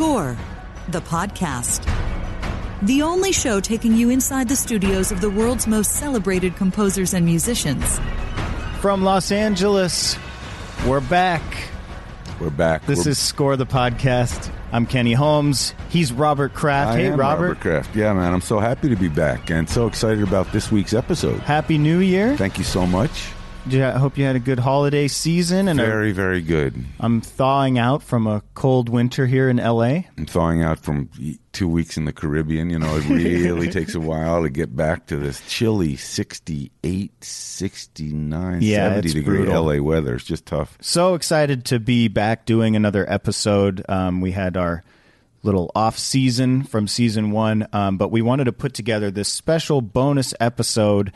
Score, the podcast. The only show taking you inside the studios of the world's most celebrated composers and musicians. From Los Angeles, we're back. We're back. This We're- is Score the Podcast. I'm Kenny Holmes. He's Robert Kraft. I hey, am Robert. Kraft. Yeah, man. I'm so happy to be back and so excited about this week's episode. Happy New Year. Thank you so much. Yeah, I hope you had a good holiday season. And a- Very, very good. I'm thawing out from a cold winter here in LA. I'm thawing out from two weeks in the Caribbean. You know, it really takes a while to get back to this chilly 68, 69, Yeah, 70 it's degree brutal. LA weather. It's just tough. So excited to be back doing another episode. Um, we had our little off season from season one, um, but we wanted to put together this special bonus episode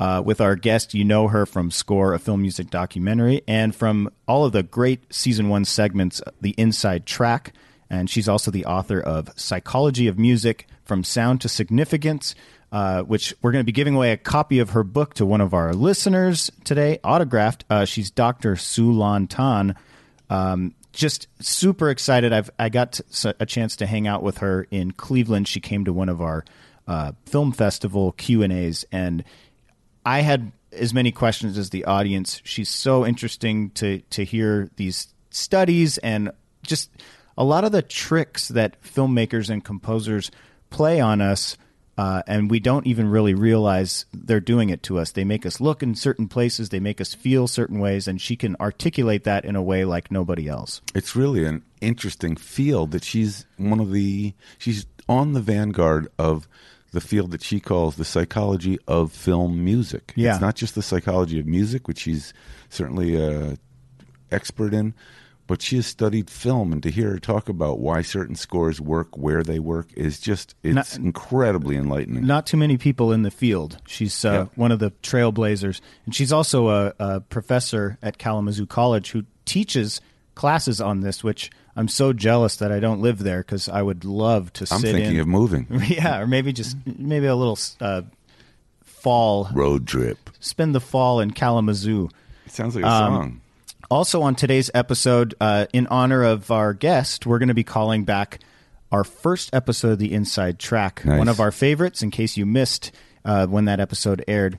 uh, with our guest. You know her from Score, a film music documentary, and from all of the great season one segments, the Inside Track. And she's also the author of Psychology of Music From Sound to Significance. Uh, which we're going to be giving away a copy of her book to one of our listeners today, autographed. Uh, she's Dr. Siu-Lan Tan. Um, just super excited. I've I got a chance to hang out with her in Cleveland. She came to one of our uh, film festival Q and A's, and I had as many questions as the audience. She's so interesting to to hear these studies and just a lot of the tricks that filmmakers and composers play on us. Uh, and we don't even really realize they're doing it to us. They make us look in certain places, they make us feel certain ways, and she can articulate that in a way like nobody else. It's really an interesting field that she's one of the she's on the vanguard of the field that she calls the psychology of film music. Yeah. It's not just the psychology of music, which she's certainly an expert in, but she has studied film and to hear her talk about why certain scores work where they work is just it's Not- incredibly enlightening. Not too many people in the field. She's uh, Yeah. one of the trailblazers, and she's also a, a professor at Kalamazoo College who teaches classes on this. Which I'm so jealous that I don't live there because I would love to I'm thinking in. of moving. yeah, or maybe just maybe a little uh, fall. Road trip. Spend the fall in Kalamazoo. It sounds like a Um, song. Also, on today's episode, uh, in honor of our guest, we're going to be calling back our first episode of the Inside Track, Nice. one of our favorites. In case you missed uh, when that episode aired,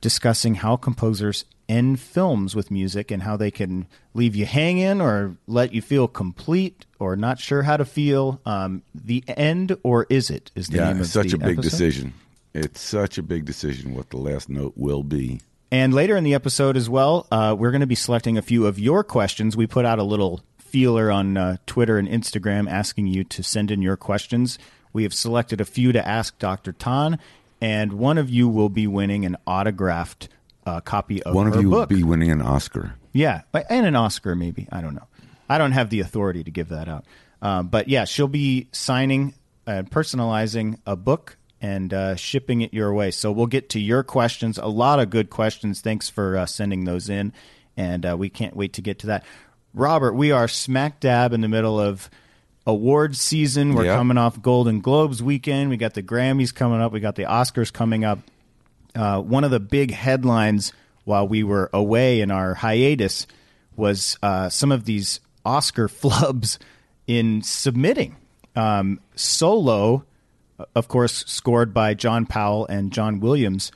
discussing how composers end films with music and how they can leave you hanging or let you feel complete or not sure how to feel. Um, the end or is it? Is the Yeah, name of such a big episode. decision. It's such a big decision what the last note will be. And later in the episode as well, uh, we're going to be selecting a few of your questions. We put out a little feeler on uh, Twitter and Instagram asking you to send in your questions. We have selected a few to ask Dr. Tan, and one of you will be winning an autographed uh, copy of One of you book. will be winning an Oscar. Yeah, and an Oscar maybe. I don't know. I don't have the authority to give that out. Um, but yeah, she'll be signing and personalizing a book and uh, shipping it your way. So we'll get to your questions. A lot of good questions. Thanks for uh, sending those in, and uh, we can't wait to get to that. Robert, we are smack dab in the middle of awards season. We're Yep. coming off Golden Globes weekend. We got the Grammys coming up. We got the Oscars coming up uh, one of the big headlines while we were away in our hiatus was uh, some of these Oscar flubs in submitting. Um, Solo, of course, scored by John Powell and John Williams,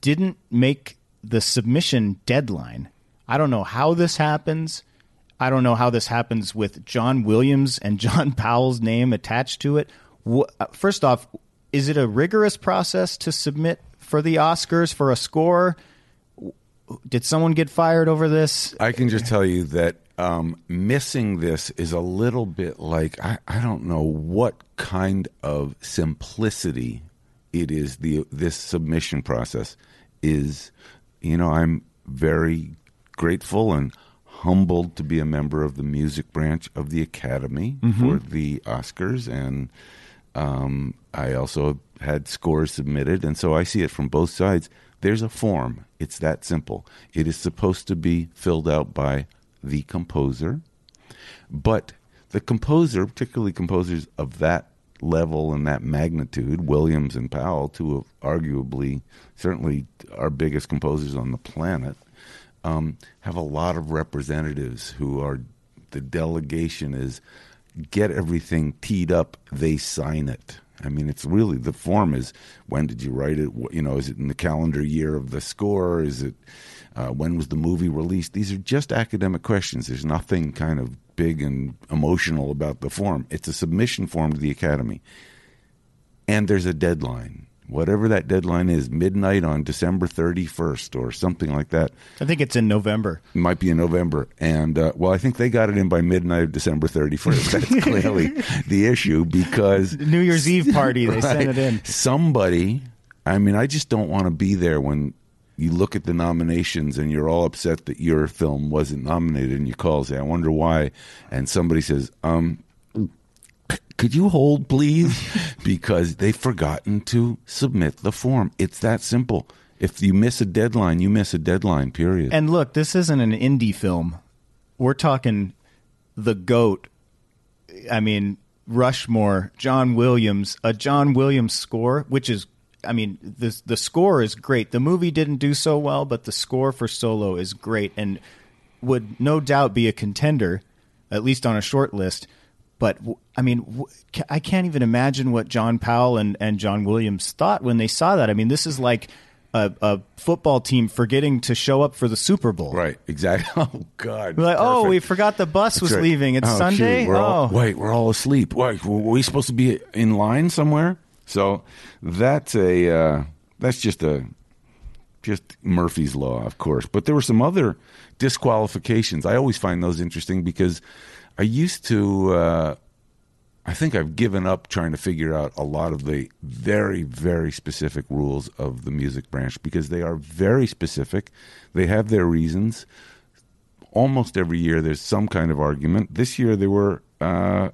didn't make the submission deadline. I don't know how this happens. I don't know how this happens with John Williams and John Powell's name attached to it. Uh, First off, is it a rigorous process to submit for the Oscars for a score? Did someone get fired over this? I can just tell you that um, missing this is a little bit like I, I don't know what kind of simplicity it is. The this submission process is, you know, I'm very grateful and humbled to be a member of the music branch of the Academy for the Oscars, and um, I also had scores submitted, and so I see it from both sides. There's a form. It's that simple. It is supposed to be filled out by the composer, but the composer, particularly composers of that level and that magnitude, Williams and Powell, two of arguably, certainly our biggest composers on the planet, um, have a lot of representatives who are the delegation is get everything teed up, they sign it. I mean, it's really the form is when did you write it? You know, is it in the calendar year of the score? Is it uh, when was the movie released? These are just academic questions. There's nothing kind of big and emotional about the form. It's a submission form to the Academy, and there's a deadline. Whatever that deadline is, midnight on December 31st or something like that. I think it's in November. It might be in November. And, uh, well, I think they got it in by midnight of December 31st. That's clearly the issue because New Year's Eve party, they sent it in. Somebody, I mean, I just don't want to be there when you look at the nominations and you're all upset that your film wasn't nominated and you call and say, I wonder why. And somebody says, um, could you hold, please? because they've forgotten to submit the form. It's that simple. If you miss a deadline, you miss a deadline, period. And look, this isn't an indie film. We're talking the GOAT. I mean, Rushmore, John Williams, a John Williams score, which is, I mean, the the score is great. The movie didn't do so well, but the score for Solo is great and would no doubt be a contender, at least on a short list. But I mean, I can't even imagine what John Powell and, and John Williams thought when they saw that. I mean, this is like a, a football team forgetting to show up for the Super Bowl. right, exactly. Oh, God. We're like, oh, we forgot the bus was right. leaving. It's Oh, Sunday. shoot, we're all, oh, wait, we're all asleep. Wait, were we supposed to be in line somewhere? So that's a uh, that's just a just Murphy's law, of course. But there were some other disqualifications. I always find those interesting because I used to. Uh, I think I've given up trying to figure out a lot of the very, very specific rules of the music branch because they are very specific. They have their reasons almost every year there's some kind of argument. This year there were uh,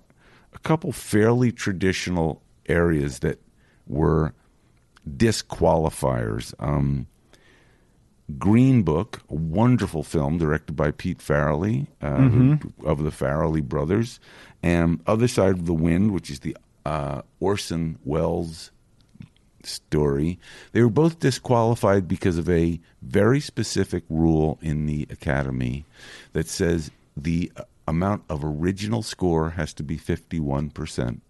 a couple fairly traditional areas that were disqualifiers. Um, Green Book, a wonderful film directed by Pete Farrelly uh, who- of the Farrelly brothers, and Other Side of the Wind, which is the uh, Orson Welles story. They were both disqualified because of a very specific rule in the Academy that says the uh, amount of original score has to be 51%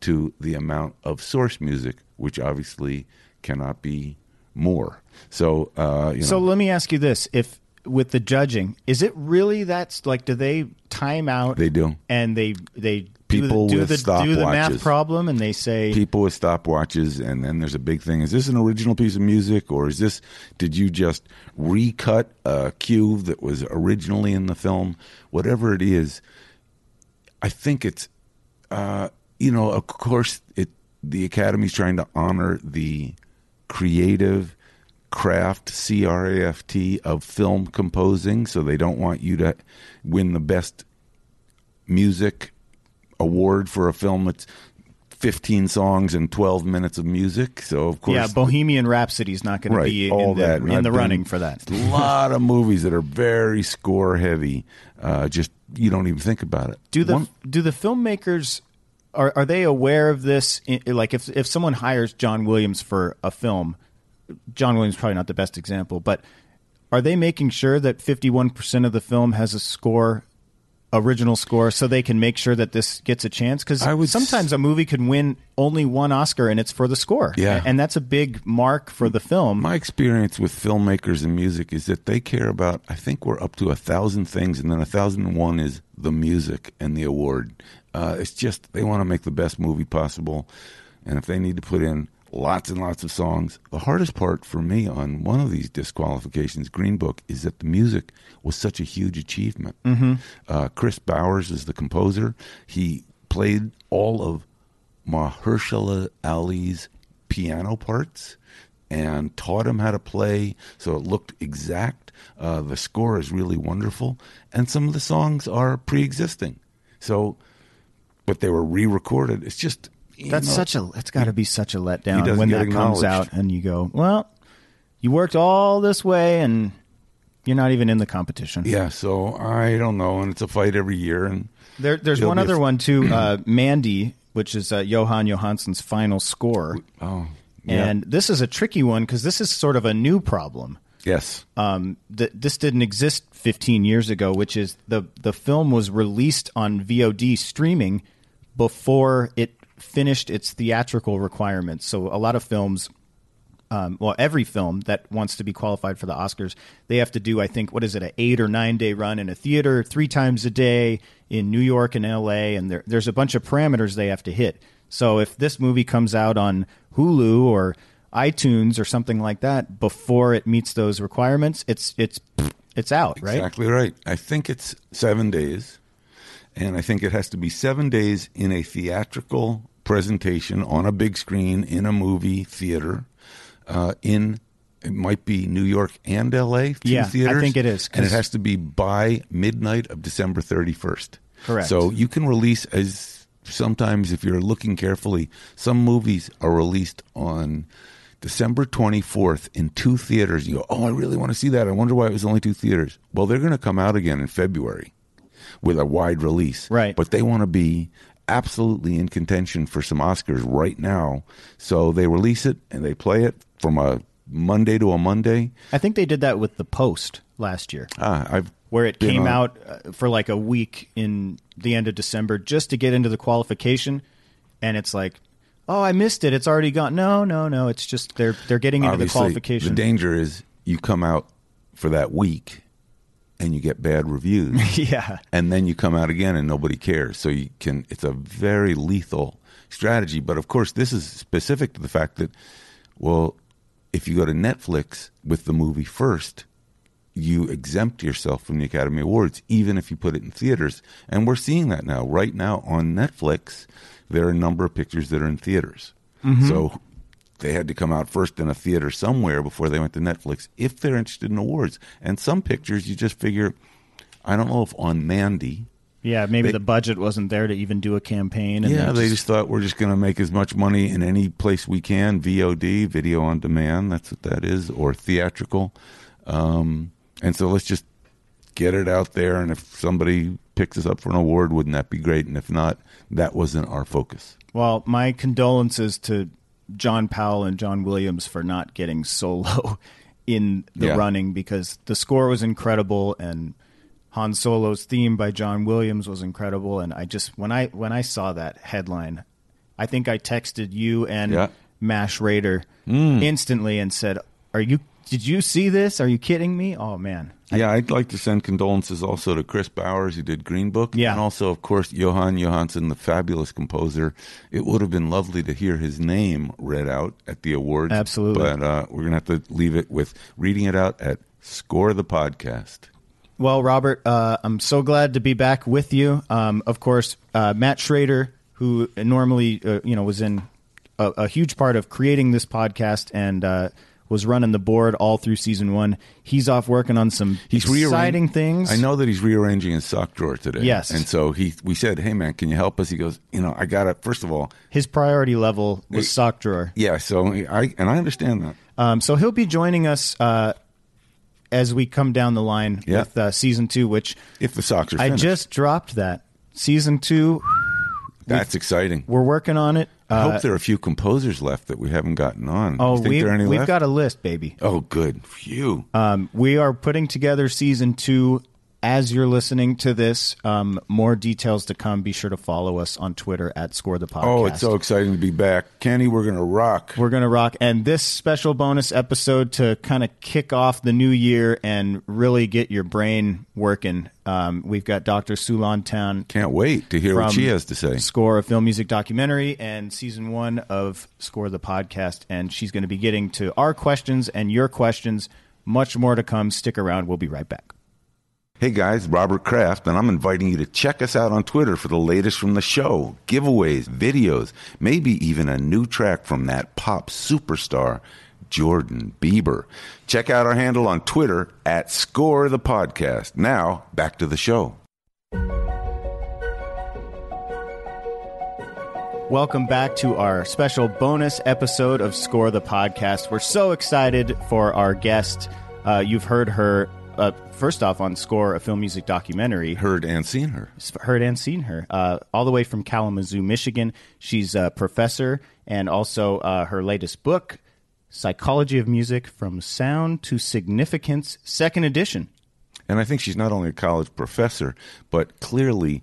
to the amount of source music, which obviously cannot be more. So, uh, you know, So let me ask you this: If with the judging, is it really that's like? Do they time out? They do. and they they People do the, with do the, do the math problem, and they say people with stopwatches, and then there's a big thing: is this an original piece of music, or is this? Did you just recut a cue that was originally in the film? Whatever it is, I think it's, uh, you know, of course, it. The Academy's trying to honor the creative craft C R A F T of film composing, so they don't want you to win the best music award for a film that's 15 songs and 12 minutes of music. So of course, yeah, Bohemian Rhapsody is not going right, to be all in the, that in I've the running for that. A lot of movies that are very score heavy. Uh, just you don't even think about it. Do the One- do the filmmakers are are they aware of this? Like if if someone hires John Williams for a film, John Williams is probably not the best example, but are they making sure that fifty one percent of the film has a score, original score, so they can make sure that this gets a chance? Because sometimes a movie can win only one Oscar and it's for the score. Yeah. and that's a big mark for the film. My experience with filmmakers and music is that they care about. I think we're up to a thousand things, and then a thousand and one is the music and the award. Uh, it's just they want to make the best movie possible, and if they need to put in lots and lots of songs, the hardest part for me on one of these disqualifications, Green Book, is that the music was such a huge achievement. Mm-hmm. Uh, Kris Bowers is the composer. He played all of Mahershala Ali's piano parts and taught him how to play, so it looked exact. Uh, the score is really wonderful, and some of the songs are pre-existing. So, but they were re-recorded. It's just That's know, such a. That's got to be such a letdown when that comes out and you go, well, you worked all this way and you're not even in the competition. yeah. So I don't know, and it's a fight every year, and There, there's one other f- one too, uh, Mandy, which is uh, Jóhann Jóhannsson's final score. oh, yeah. And this is a tricky one because this is sort of a new problem. yes, Um, th- this didn't exist 15 years ago, which is the the film was released on VOD streaming before it finished its theatrical requirements. So a lot of films, um, well, every film that wants to be qualified for the Oscars, they have to do, I think, what is it, an eight or nine day run in a theater three times a day in New York and L.A. And there, there's a bunch of parameters they have to hit. So if this movie comes out on Hulu or iTunes or something like that before it meets those requirements, it's it's it's out, right? Exactly right. I think it's seven days, and I think it has to be seven days in a theatrical presentation on a big screen in a movie theater. Uh, in it might be New York and L.A. two Yeah, I think it is, and it has to be by midnight of December thirty first. Correct. So you can release as sometimes if you're looking carefully, some movies are released on. December 24th in two theaters. You go, oh, I really want to see that. I wonder why it was only two theaters. Well, they're going to come out again in February with a wide release. Right. But they want to be absolutely in contention for some Oscars right now. So they release it and they play it from a Monday to a Monday. I think they did that with The Post last year. Ah, I've where it came on- out uh, for like a week in the end of December just to get into the qualification, and it's like, oh, I missed it. It's already gone. No, no, no. It's just they're they're getting into the qualification. The danger is you come out for that week and you get bad reviews. yeah, and then you come out again and nobody cares. So you can it's a very lethal strategy. But of course, this is specific to the fact that well, if you go to Netflix with the movie first, you exempt yourself from the Academy Awards, even if you put it in theaters. And we're seeing that now. Right now on Netflix, there are a number of pictures that are in theaters. Mm-hmm. So they had to come out first in a theater somewhere before they went to Netflix if they're interested in awards. And some pictures you just figure, I don't know if on Mandy, yeah. Maybe They- the budget wasn't there to even do a campaign. And yeah, they they just thought we're just going to make as much money in any place we can. VOD, video on demand, that's what that is, or theatrical. Um, and so let's just get it out there. And if somebody picks us up for an award, wouldn't that be great? And if not, that wasn't our focus. Well, my condolences to John Powell and John Williams for not getting Solo in the Yeah. running because the score was incredible and Han Solo's theme by John Williams was incredible and I just when I when I saw that headline I think I texted you and Yeah. Matt Schrader hmm. instantly and said, "Are you did you see this? Are you kidding me? Oh man." Yeah, I'd like to send condolences also to Kris Bowers, who did Green Book, Yeah. and also, of course, Jóhann Jóhannsson, the fabulous composer. It would have been lovely to hear his name read out at the awards. Absolutely. but uh, we're gonna have to leave it with reading it out at Score the Podcast. Well, Robert, uh, I'm so glad to be back with you. Um, of course, uh, Matt Schrader, who normally uh, you know was in a, a huge part of creating this podcast and uh, was running the board all through season one. He's off working on some He's exciting things. I know that he's rearranging his sock drawer today. Yes. and so he we said, "Hey, man, can you help us?" He goes, "You know, I got to First of all, his priority level was sock drawer. yeah. So I and I understand that. Um, so he'll be joining us uh, as we come down the line Yeah. with uh, season two, which If the socks are I finished, just dropped that season two. that's exciting. We're working on it. I Uh, hope there are a few composers left that we haven't gotten on. oh, you think we've, there are any we've left? got a list, baby. Oh, good. Phew. Um, we are putting together season two as you're listening to this. Um, more details to come. Be sure to follow us on Twitter at Score the Podcast. oh, it's so exciting to be back. Kenny, we're going to rock. We're gonna rock, and this special bonus episode to kind of kick off the new year and really get your brain working. Um, we've got Dr. Siu-Lan Tan Can't wait to hear what she has to say. Score a film music documentary and season one of Score the podcast, and she's going to be getting to our questions and your questions. Much more to come. Stick around. We'll be right back. Hey guys, Robert Kraft, and I'm inviting you to check us out on Twitter for the latest from the show, giveaways, videos, maybe even a new track from that pop superstar. Jordan Bieber. Check out our handle on Twitter at Score the Podcast. Now, back to the show. Welcome back to our special bonus episode of Score the Podcast. We're so excited for our guest. Uh, you've heard her, uh, first off, on Score, a film music documentary. Heard and seen her. Heard and seen her. Uh, all the way from Kalamazoo, Michigan. She's a professor and also uh, her latest book, Psychology of Music From Sound to Significance, second edition. And I think she's not only a college professor, but clearly,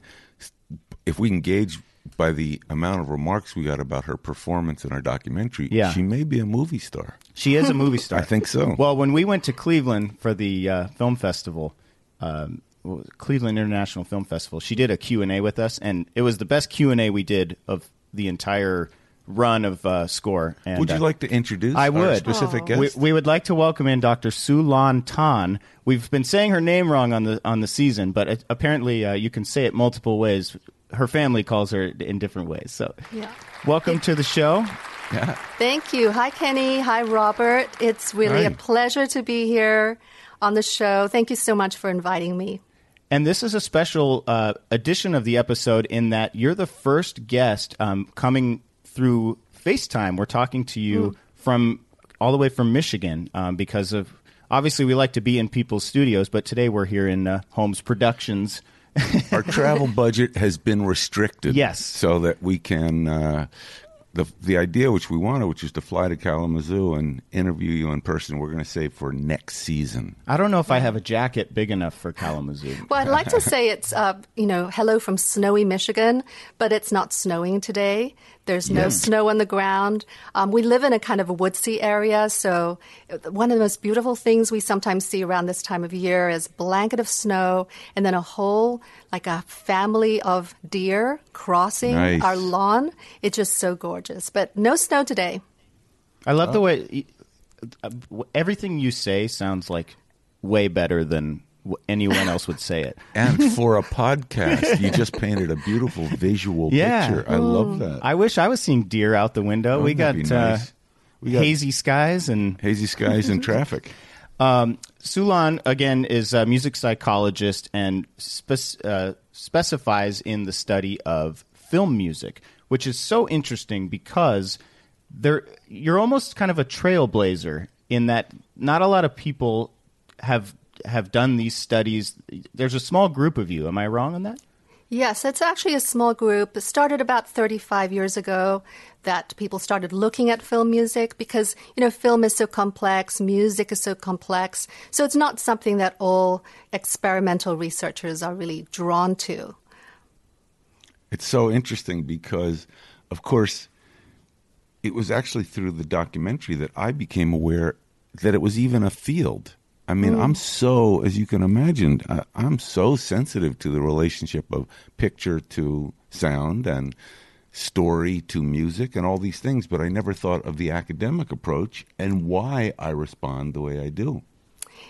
if we can gauge by the amount of remarks we got about her performance in our documentary, Yeah. she may be a movie star. She is a movie star. I think so. Well, when we went to Cleveland for the uh, film festival, um, what was it? Cleveland International Film Festival, she did a Q&A with us, and it was the best Q&A we did of the entire run of uh, SCORE. And, would you uh, like to introduce I our would. specific We, guest? we would like to welcome in Dr. Siu-Lan Tan. We've been saying her name wrong on the on the season, but it, apparently uh, you can say it multiple ways. Her family calls her in different ways. So, Yeah. welcome to the show. Yeah. Thank you. Hi, Kenny. Hi, Robert. It's really Hi. a pleasure to be here on the show. Thank you so much for inviting me. And this is a special uh, edition of the episode in that you're the first guest um, coming through FaceTime. We're talking to you from all the way from Michigan um, because of obviously we like to be in people's studios, but today we're here in uh, Holmes Productions. Our travel budget has been restricted. Yes. So that we can. Uh, the, the idea which we wanted, which is to fly to Kalamazoo and interview you in person, we're going to save for next season. I don't know if I have a jacket big enough for Kalamazoo. Well, I'd like to say it's, uh, you know, hello from snowy Michigan, but it's not snowing today. There's no snow on the ground. Um, we live in a kind of a woodsy area, so uh, one of the most beautiful things we sometimes see around this time of year is blanket of snow, and then a whole like a family of deer crossing Nice. our lawn. It's just so gorgeous. But no snow today. I love the way uh, everything you say sounds like way better than w- anyone else would say it. And for a podcast, you just painted a beautiful visual Yeah. picture. I love that. I wish I was seeing deer out the window. we got, nice? uh, We got- hazy skies and Hazy skies and traffic. Um, Siu-Lan again is a music psychologist and spec- uh, specifies in the study of film music, which is so interesting because there you're almost kind of a trailblazer in that not a lot of people have have done these studies. There's a small group of you. Am I wrong on that? Yes, it's actually a small group. It started about 35 years ago that people started looking at film music because, you know, film is so complex, music is so complex. So it's not something that all experimental researchers are really drawn to. It's so interesting because, of course, it was actually through the documentary that I became aware that it was even a field. I mean, mm. I'm so, as you can imagine, I, I'm so sensitive to the relationship of picture to sound and story to music and all these things, but I never thought of the academic approach and why I respond the way I do.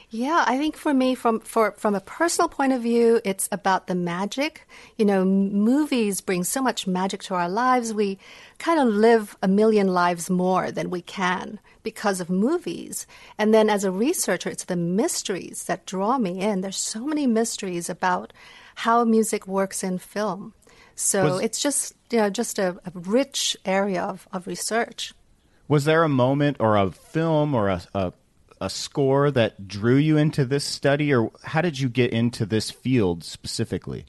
Yeah, I think for me, from for from a personal point of view, it's about the magic. You know, movies bring so much magic to our lives. We kind of live a million lives more than we can because of movies. And then, as a researcher, it's the mysteries that draw me in. There's so many mysteries about how music works in film. So Was- it's just you know just a, a rich area of, of research. Was there a moment or a film or a, a a score that drew you into this study, or how did you get into this field specifically?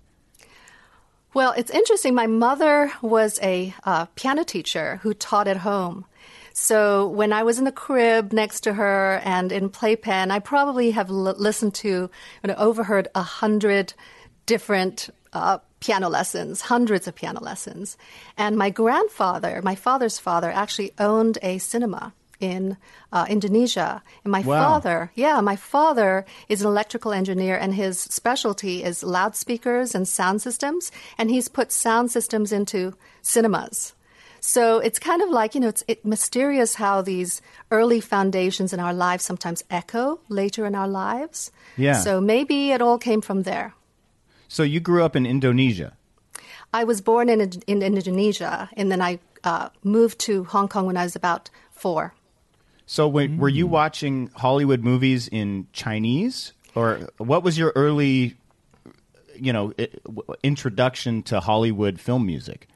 Well, it's interesting. My mother was a uh, piano teacher who taught at home. So when I was in the crib next to her and in playpen, I probably have l- listened to, and overheard a hundred different uh, piano lessons, hundreds of piano lessons. And my grandfather, my father's father, actually owned a cinema in uh, Indonesia. And my Wow. father, yeah, my father is an electrical engineer, and his specialty is loudspeakers and sound systems. And he's put sound systems into cinemas. So it's kind of like, you know, it's it, mysterious how these early foundations in our lives sometimes echo later in our lives. Yeah. So maybe it all came from there. So you grew up in Indonesia. I was born in, in Indonesia, and then I uh, moved to Hong Kong when I was about four. So, wait, were you watching Hollywood movies in Chinese, or what was your early, you know, introduction to Hollywood film music?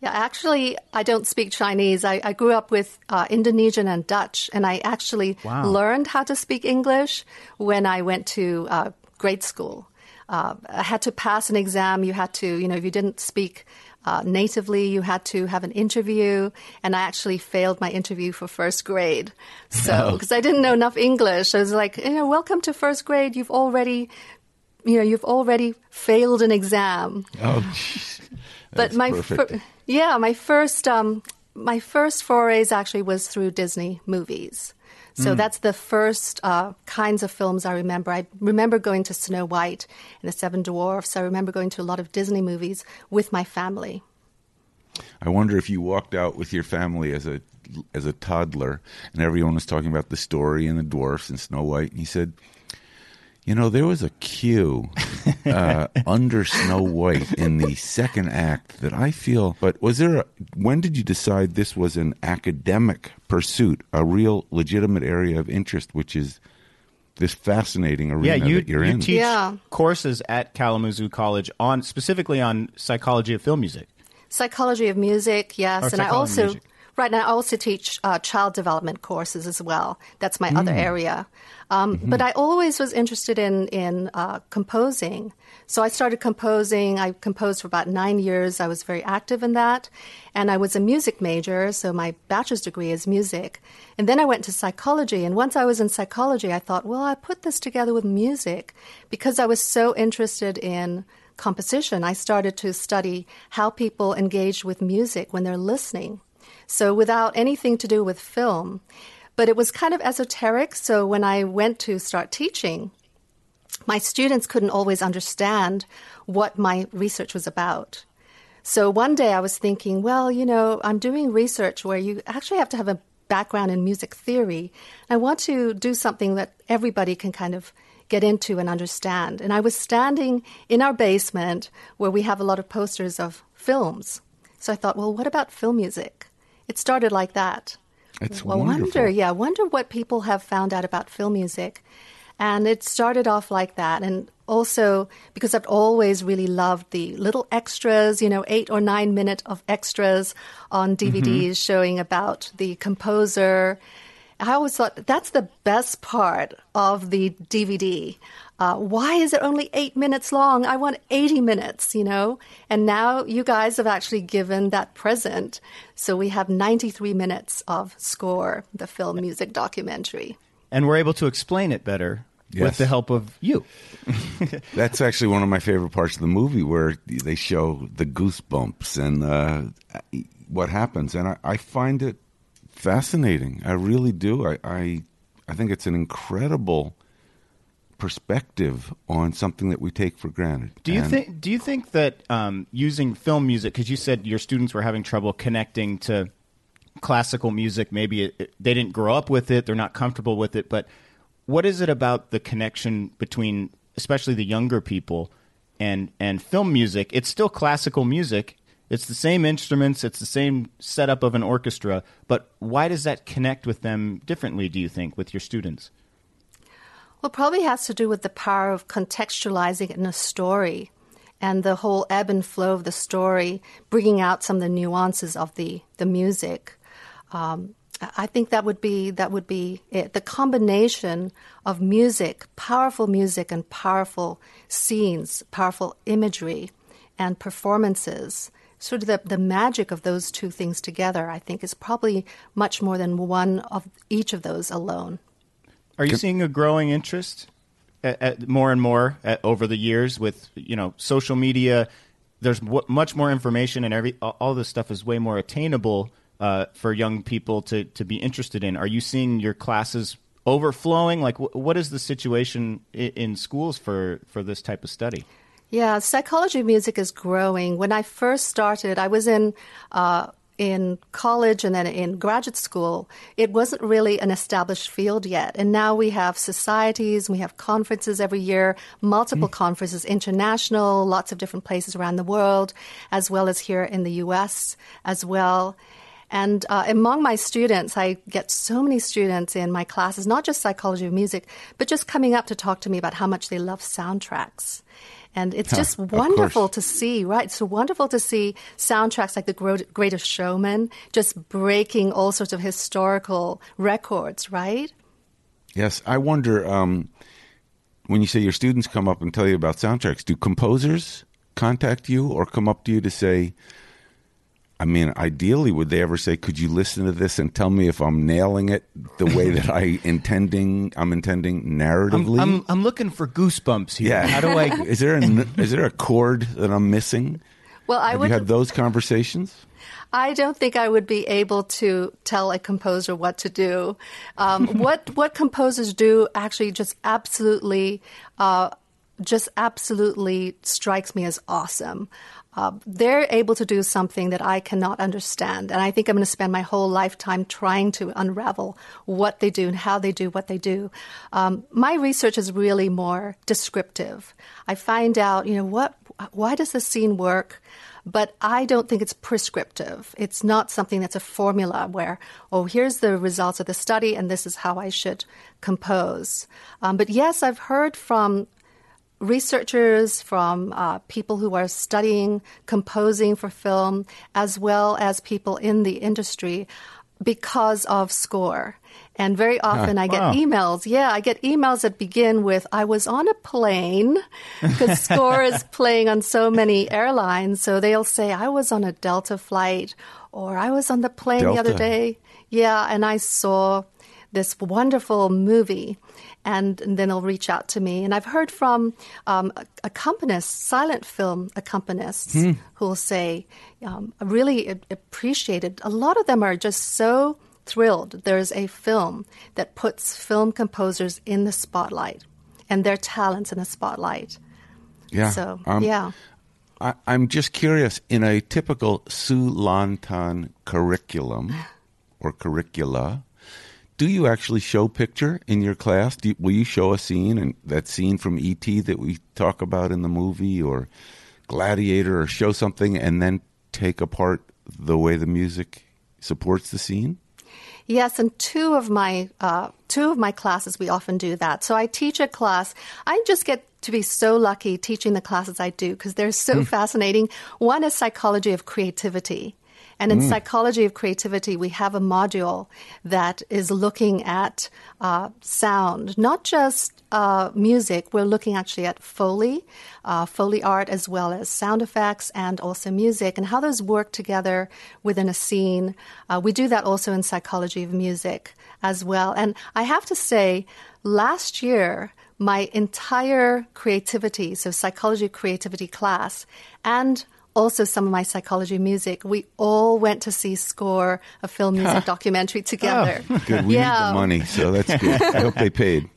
Yeah, actually, I don't speak Chinese. I, I grew up with uh, Indonesian and Dutch, and I actually Wow. learned how to speak English when I went to uh, grade school. Uh, I had to pass an exam. You had to, you know, if you didn't speak uh, natively, you had to have an interview, and I actually failed my interview for first grade. So, because I didn't know enough English, I was like, you know, welcome to first grade. You've already, you know, you've already failed an exam Oh, but my fir- yeah, my first um, my first forays actually was through Disney movies. So that's the first uh, kinds of films I remember. I remember going to Snow White and the Seven Dwarfs. I remember going to a lot of Disney movies with my family. I wonder if you walked out with your family as a as a toddler, and everyone was talking about the story and the dwarfs and Snow White, and he said, "You know, there was a cue uh, under Snow White in the second act that I feel." But was there? A, when did you decide this was an academic pursuit, a real legitimate area of interest, which is this fascinating arena Yeah, you, that you're you in? teach Yeah. courses at Kalamazoo College on specifically on psychology of film music. Psychology of music, yes, Or and I also music. Right now I also teach uh, child development courses as well. That's my other area. Um, But I always was interested in in uh, composing, so I started composing. I composed for about nine years. I was very active in that, and I was a music major, so my bachelor's degree is music. And then I went to psychology, and once I was in psychology, I thought, well, I put this together with music because I was so interested in composition, I started to study how people engage with music when they're listening. So, without anything to do with film. But it was kind of esoteric. So, when I went to start teaching, my students couldn't always understand what my research was about. So one day I was thinking, well, you know, I'm doing research where you actually have to have a background in music theory. I want to do something that everybody can kind of get into and understand. And I was standing in our basement where we have a lot of posters of films. So I thought, well, what about film music? It started like that. It's well, wonderful. wonder, yeah, wonder what people have found out about film music. And it started off like that. And also because I've always really loved the little extras, you know, eight or nine minute of extras on mm-hmm. DVDs showing about the composer. I always thought that's the best part of the DVD. Uh, why is it only eight minutes long? I want 80 minutes, you know? And now you guys have actually given that present. So we have 93 minutes of score, the film music documentary. And we're able to explain it better with the help of you. That's actually one of my favorite parts of the movie where they show the goosebumps and uh, what happens. And I, I find it fascinating. I really do. I, I, I think it's an incredible perspective on something that we take for granted. Do you And- think? Do you think that um, using film music, because you said your students were having trouble connecting to classical music, maybe it, it- they didn't grow up with it, they're not comfortable with it, but what is it about the connection between, especially the younger people, and and film music? It's still classical music. It's the same instruments. It's the same setup of an orchestra. But why does that connect with them differently? Do you think with your students? Well, probably has to do with the power of contextualizing in a story and the whole ebb and flow of the story, bringing out some of the nuances of the, the music. Um, I think that would be that would be it. The combination of music, powerful music, and powerful scenes, powerful imagery, and performances. Sort of the, the magic of those two things together, I think, is probably much more than one of each of those alone. Are you seeing a growing interest at, at more and more at, over the years with you know social media? There's w- much more information, and every all, all this stuff is way more attainable uh, for young people to to be interested in. Are you seeing your classes overflowing? Like, wh- what is the situation in, in schools for for this type of study? Yeah, psychology of music is growing. When I first started, I was in uh, in college and then in graduate school. It wasn't really an established field yet, and now we have societies, we have conferences every year, multiple conferences, international, lots of different places around the world, as well as here in the U.S. as well. And uh, among my students, I get so many students in my classes, not just psychology of music, but just coming up to talk to me about how much they love soundtracks. And it's Huh, just wonderful to see, right? It's wonderful to see soundtracks like The Greatest Showman just breaking all sorts of historical records, right? Yes, I wonder um, when you say your students come up and tell you about soundtracks, do composers contact you or come up to you to say, I mean, ideally, would they ever say, "Could you listen to this and tell me if I'm nailing it the way that I intending I'm intending I'm, narratively?" I'm, I'm looking for goosebumps here. yeah. How do I? is there a is there a chord that I'm missing? Well, I Have would you had those conversations? I don't think I would be able to tell a composer what to do. Um, what what composers do actually just absolutely, uh, just absolutely strikes me as awesome. Uh, they're able to do something that I cannot understand, and I think I'm going to spend my whole lifetime trying to unravel what they do and how they do what they do. Um, my research is really more descriptive. I find out, you know, what, why does this scene work? but I don't think it's prescriptive. It's not something that's a formula where, oh, here's the results of the study and this is how I should compose. Um, but yes, I've heard from researchers, from uh, people who are studying composing for film, as well as people in the industry because of score. And very often I get wow. emails. Yeah, I get emails that begin with, I was on a plane because score is playing on so many airlines. So they'll say, I was on a Delta flight or I was on the plane the other day. Yeah, and I saw this wonderful movie. And, and then they'll reach out to me. And I've heard from um, accompanists, silent film accompanists, who will say, um, I really appreciated. A lot of them are just so thrilled. There's a film that puts film composers in the spotlight and their talents in the spotlight. Yeah. So, Um, yeah. I, I'm just curious. In a typical Sulantan curriculum or curricula, do you actually show picture in your class? Do you, will you show a scene and that scene from ET that we talk about in the movie, or Gladiator, or show something and then take apart the way the music supports the scene? Yes, and two of my uh, two of my classes we often do that. So I teach a class. I just get to be so lucky teaching the classes I do because they're so fascinating. One is psychology of creativity. And in psychology of creativity, we have a module that is looking at uh, sound, not just uh, music. We're looking actually at Foley, uh, Foley art, as well as sound effects and also music, and how those work together within a scene. Uh, we do that also in psychology of music as well. And I have to say, last year, my entire creativity, so psychology of creativity class, and also some of my psychology music. We all went to see Score, a film music documentary oh. together. Good. We yeah. need the money, so that's good. I hope they paid.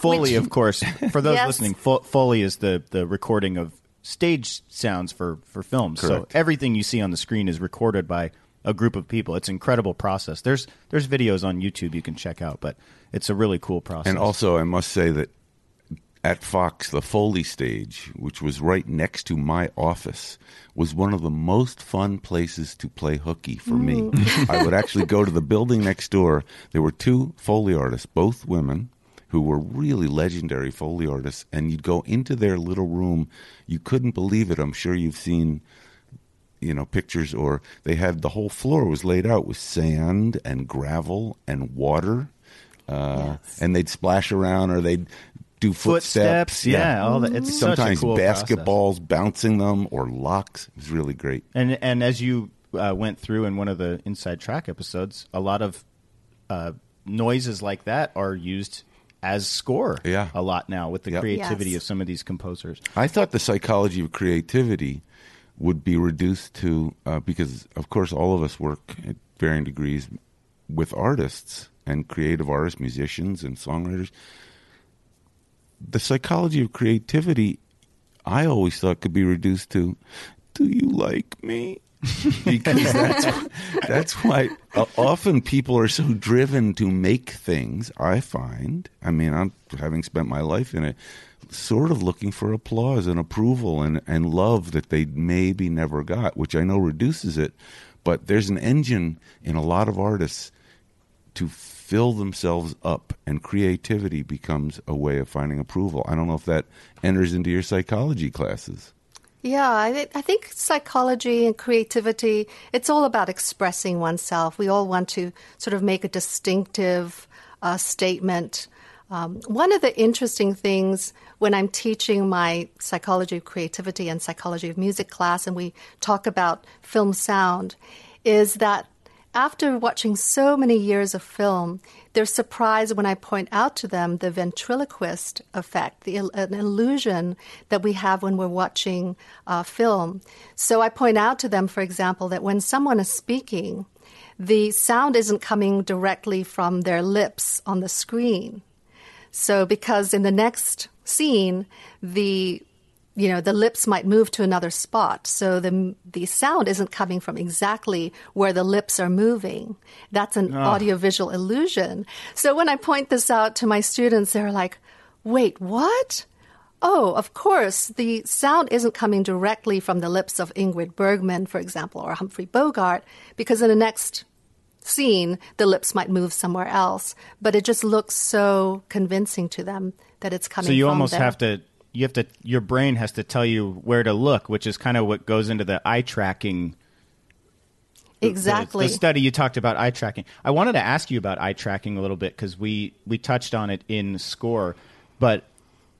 Foley, of course. For those Yes. listening, Fo- Foley is the, the recording of stage sounds for, for films. Correct. So everything you see on the screen is recorded by a group of people. It's an incredible process. There's there's videos on YouTube you can check out, but it's a really cool process. And also, I must say that at Fox, the Foley stage, which was right next to my office, was one of the most fun places to play hooky for me. I would actually go to the building next door. There were two Foley artists, both women, who were really legendary Foley artists, and you'd go into their little room. You couldn't believe it. I'm sure you've seen you know pictures or they had the whole floor was laid out with sand and gravel and water uh, and they'd splash around or they'd do footsteps, Footsteps, yeah, all that. It's such a sometimes cool process. basketballs bouncing them or locks it was really great And and as you uh, went through in one of the inside track episodes, a lot of uh, noises like that are used as score. Yeah. a lot now with the Yep. creativity Yes. of some of these composers. I thought the psychology of creativity would be reduced to uh, because, of course, all of us work at varying degrees with artists and creative artists, musicians, and songwriters. The psychology of creativity, I always thought could be reduced to, "Do you like me?" because that's that's why uh, often people are so driven to make things. I find. I mean, I'm having spent my life in it, sort of looking for applause and approval and and love that they maybe never got, which I know reduces it. But there's an engine in a lot of artists to fill themselves up, and creativity becomes a way of finding approval. I don't know if that enters into your psychology classes. Yeah, I, I, think psychology and creativity, it's all about expressing oneself. We all want to sort of make a distinctive uh, statement. Um, one of the interesting things when I'm teaching my psychology of creativity and psychology of music class, and we talk about film sound, is that after watching so many years of film, they're surprised when I point out to them the ventriloquist effect, the an illusion that we have when we're watching uh, film. So I point out to them, for example, that when someone is speaking, the sound isn't coming directly from their lips on the screen. So because in the next scene, the you know the lips might move to another spot so the the sound isn't coming from exactly where the lips are moving that's an oh. audiovisual illusion so when i point this out to my students they're like wait what Oh, of course, the sound isn't coming directly from the lips of Ingrid Bergman, for example, or Humphrey Bogart, because in the next scene, the lips might move somewhere else. But it just looks so convincing to them that it's coming. So you almost have to you have to your brain has to tell you where to look, which is kind of what goes into the eye tracking. Exactly. The, the study you talked about eye tracking. I wanted to ask you about eye tracking a little bit because we we touched on it in score, but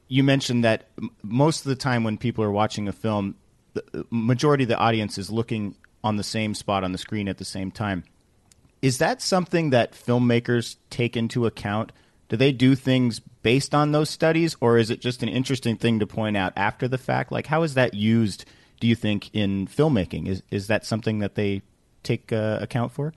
you mentioned that most of the time when people are watching a film, the majority of the audience is looking on the same spot on the screen at the same time. Is that something that filmmakers take into account? Do they do things based on those studies, or is it just an interesting thing to point out after the fact? Like, how is that used? Do you think in filmmaking is is that something that they take uh, account for?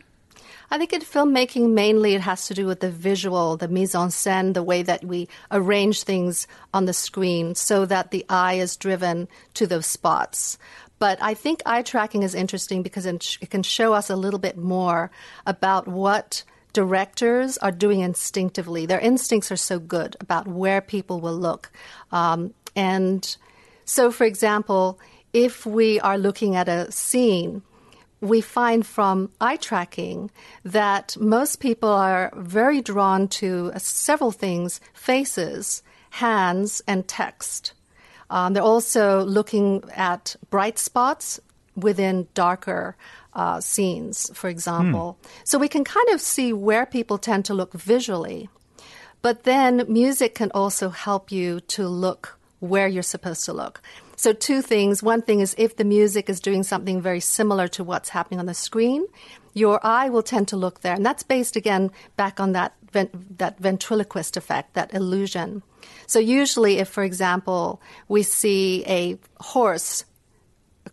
I think in filmmaking, mainly it has to do with the visual, the mise en scène, the way that we arrange things on the screen so that the eye is driven to those spots. But I think eye tracking is interesting because it can show us a little bit more about what directors are doing instinctively. Their instincts are so good about where people will look. Um, and so, for example, if we are looking at a scene, we find from eye tracking that most people are very drawn to several things faces, hands, and text. Um, they're also looking at bright spots within darker uh, scenes, for example. Hmm. So we can kind of see where people tend to look visually. But then music can also help you to look where you're supposed to look. So, two things. One thing is if the music is doing something very similar to what's happening on the screen, your eye will tend to look there. And that's based again back on that, that ventriloquist effect, that illusion. So, usually, if, for example, we see a horse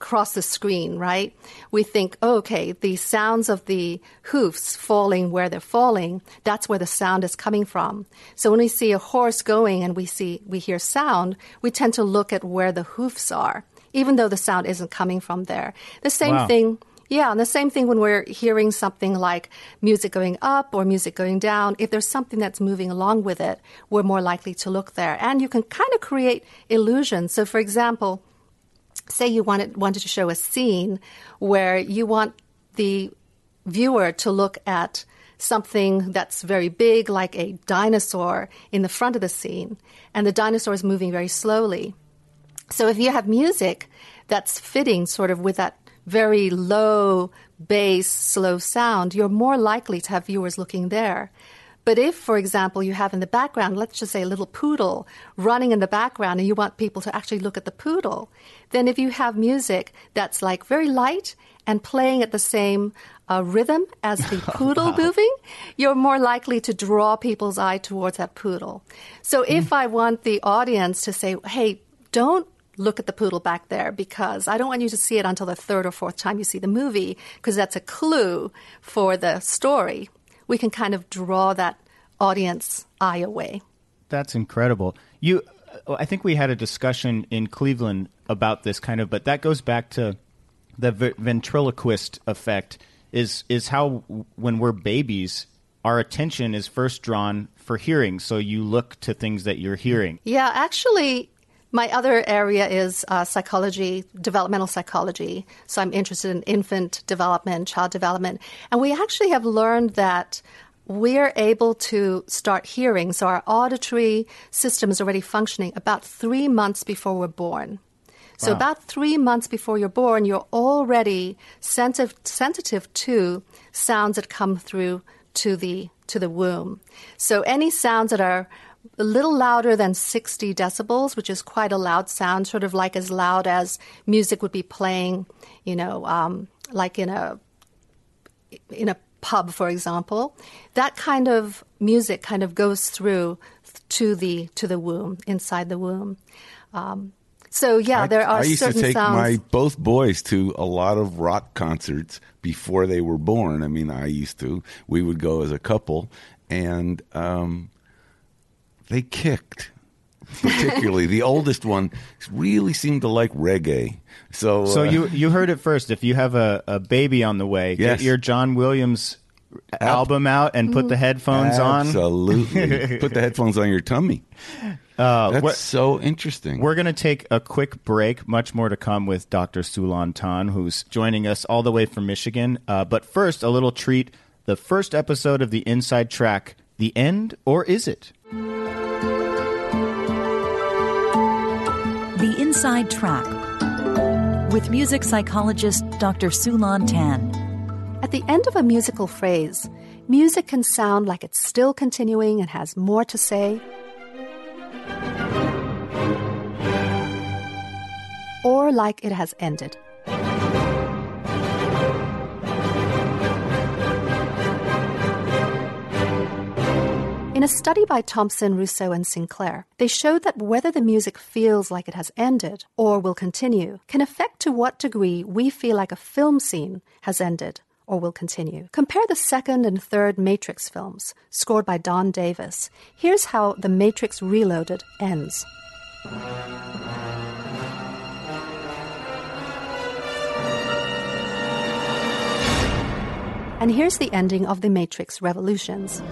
across the screen, right? We think, oh, okay, the sounds of the hoofs falling where they're falling, that's where the sound is coming from. So when we see a horse going and we see, we hear sound, we tend to look at where the hoofs are, even though the sound isn't coming from there. The same wow. thing yeah, and the same thing when we're hearing something like music going up or music going down. If there's something that's moving along with it, we're more likely to look there. And you can kind of create illusions. So, for example, say you wanted wanted to show a scene where you want the viewer to look at something that's very big, like a dinosaur in the front of the scene, and the dinosaur is moving very slowly. So if you have music that's fitting sort of with that very low bass, slow sound, you're more likely to have viewers looking there. But if, for example, you have in the background, let's just say a little poodle running in the background and you want people to actually look at the poodle, then if you have music that's like very light and playing at the same uh, rhythm as the poodle wow. moving, you're more likely to draw people's eye towards that poodle. So if mm. I want the audience to say, hey, don't look at the poodle back there because I don't want you to see it until the third or fourth time you see the movie because that's a clue for the story we can kind of draw that audience eye away. That's incredible. You, I think we had a discussion in Cleveland about this kind of, but that goes back to the ventriloquist effect. Is is how when we're babies, our attention is first drawn for hearing, so you look to things that you're hearing. Yeah, actually, My other area is uh, psychology, developmental psychology. So I'm interested in infant development, child development. And we actually have learned that we're able to start hearing. So our auditory system is already functioning about three months before we're born. So Wow. about three months before you're born, you're already sensitive, sensitive to sounds that come through to the to the womb. So any sounds that are a little louder than 60 decibels, which is quite a loud sound, sort of like as loud as music would be playing, you know, um, like in a in a pub, for example, that kind of music kind of goes through to the to the womb, inside the womb. Um, so yeah, I, there are I used to take sounds. my both boys to a lot of rock concerts before they were born. I mean, I used to. We would go as a couple, and um, they kicked. Particularly, the oldest one really seemed to like reggae. So, So uh, you you heard it first. If you have a, a baby on the way, Yes. get your John Williams album out and put the headphones on. Absolutely. Put the headphones on your tummy. Uh, That's so interesting. We're going to take a quick break. Much more to come with Dr. Siu-Lan Tan, who's joining us all the way from Michigan. Uh, but first, a little treat. The first episode of the Inside Track, The End, or is it? Inside Track with music psychologist Dr. Siu-Lan Tan. At the end of a musical phrase, music can sound like it's still continuing and has more to say. Or like it has ended. In a study by Thompson, Russo, and Sinclair, they showed that whether the music feels like it has ended or will continue can affect to what degree we feel like a film scene has ended or will continue. Compare the second and third Matrix films, scored by Don Davis. Here's how The Matrix Reloaded ends. And here's the ending of The Matrix Revolutions.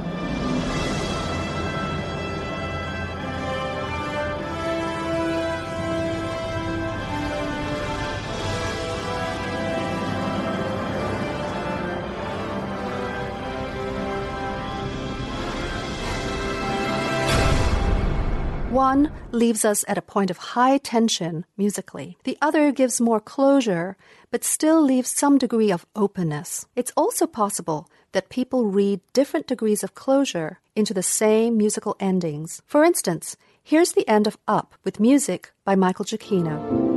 One leaves us at a point of high tension musically. The other gives more closure, but still leaves some degree of openness. It's also possible that people read different degrees of closure into the same musical endings. For instance, here's the end of Up with music by Michael Giacchino.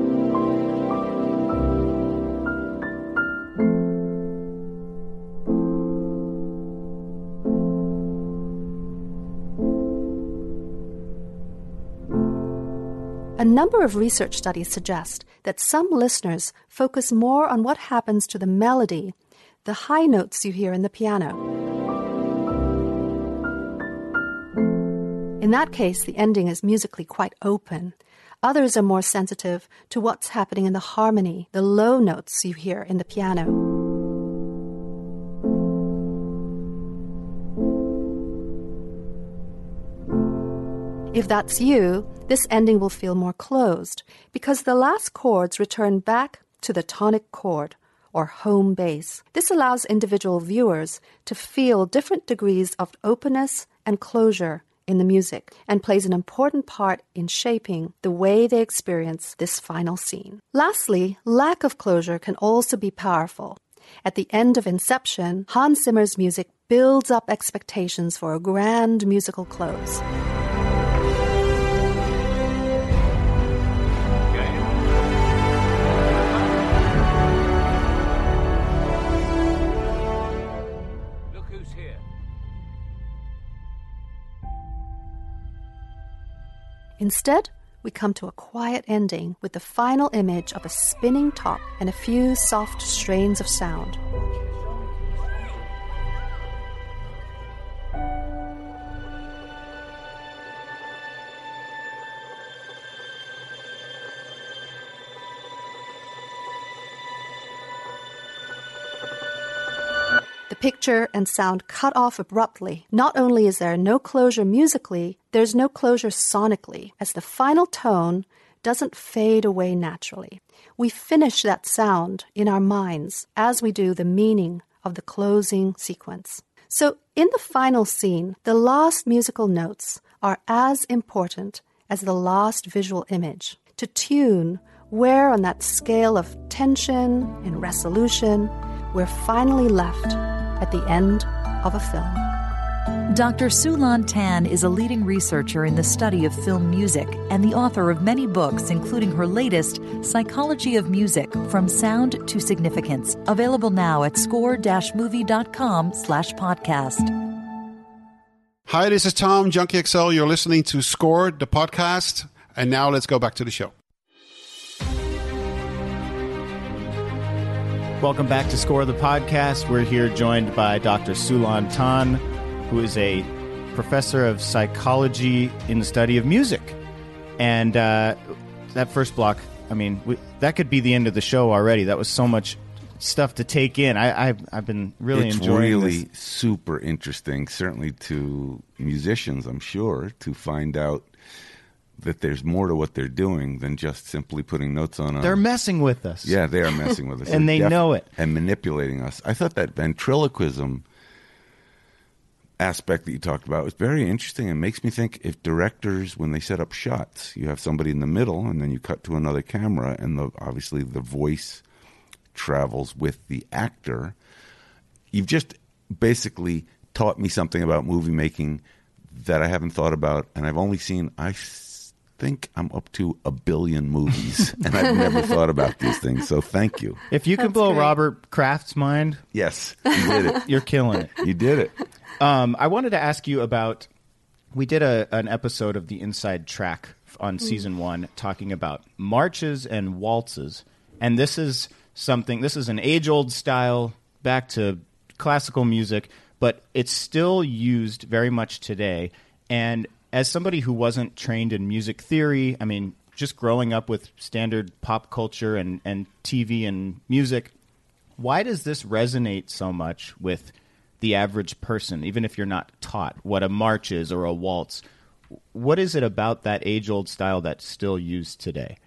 A number of research studies suggest that some listeners focus more on what happens to the melody, the high notes you hear in the piano. In that case, the ending is musically quite open. Others are more sensitive to what's happening in the harmony, the low notes you hear in the piano. If that's you, this ending will feel more closed because the last chords return back to the tonic chord or home base. This allows individual viewers to feel different degrees of openness and closure in the music and plays an important part in shaping the way they experience this final scene. Lastly, lack of closure can also be powerful. At the end of Inception, Hans Zimmer's music builds up expectations for a grand musical close. Instead, we come to a quiet ending with the final image of a spinning top and a few soft strains of sound. Picture and sound cut off abruptly. Not only is there no closure musically, there's no closure sonically, as the final tone doesn't fade away naturally. We finish that sound in our minds as we do the meaning of the closing sequence. So, in the final scene, the last musical notes are as important as the last visual image. To tune where on that scale of tension and resolution we're finally left at the end of a film. Dr. Siu-Lan Tan is a leading researcher in the study of film music and the author of many books, including her latest, Psychology of Music From Sound to Significance, available now at score-movie.com slash podcast. Hi, this is Tom, Junkie XL. You're listening to Score, the podcast. And now let's go back to the show. Welcome back to Score the Podcast. We're here joined by Dr. Siu-Lan Tan, who is a professor of psychology in the study of music. And uh, that first block, I mean, we, that could be the end of the show already. That was so much stuff to take in. I, have I've been really it's enjoying really this. super interesting, certainly to musicians, I'm sure, to find out that there's more to what they're doing than just simply putting notes on a. They're messing with us. Yeah, they are messing with us, And They're they know it. and manipulating us. I thought that ventriloquism aspect that you talked about was very interesting It makes me think if directors when they set up shots you have somebody in the middle and then you cut to another camera and the, obviously the voice travels with the actor you've just basically taught me something about movie making that I haven't thought about and I've only seen I think I'm up to a billion movies and I've never thought about these things so thank you If you can That's blow great. Robert Kraft's mind, yes you did it you're killing it. you did it Um, I wanted to ask you about. We did a, an episode of the Inside Track on season one, talking about marches and waltzes, and this is something. This is an age-old style, back to classical music, but it's still used very much today. And as somebody who wasn't trained in music theory, I mean, just growing up with standard pop culture and, and TV and music, why does this resonate so much with the average person, even if you're not taught what a march is or a waltz? What is it about that age old style that's still used today?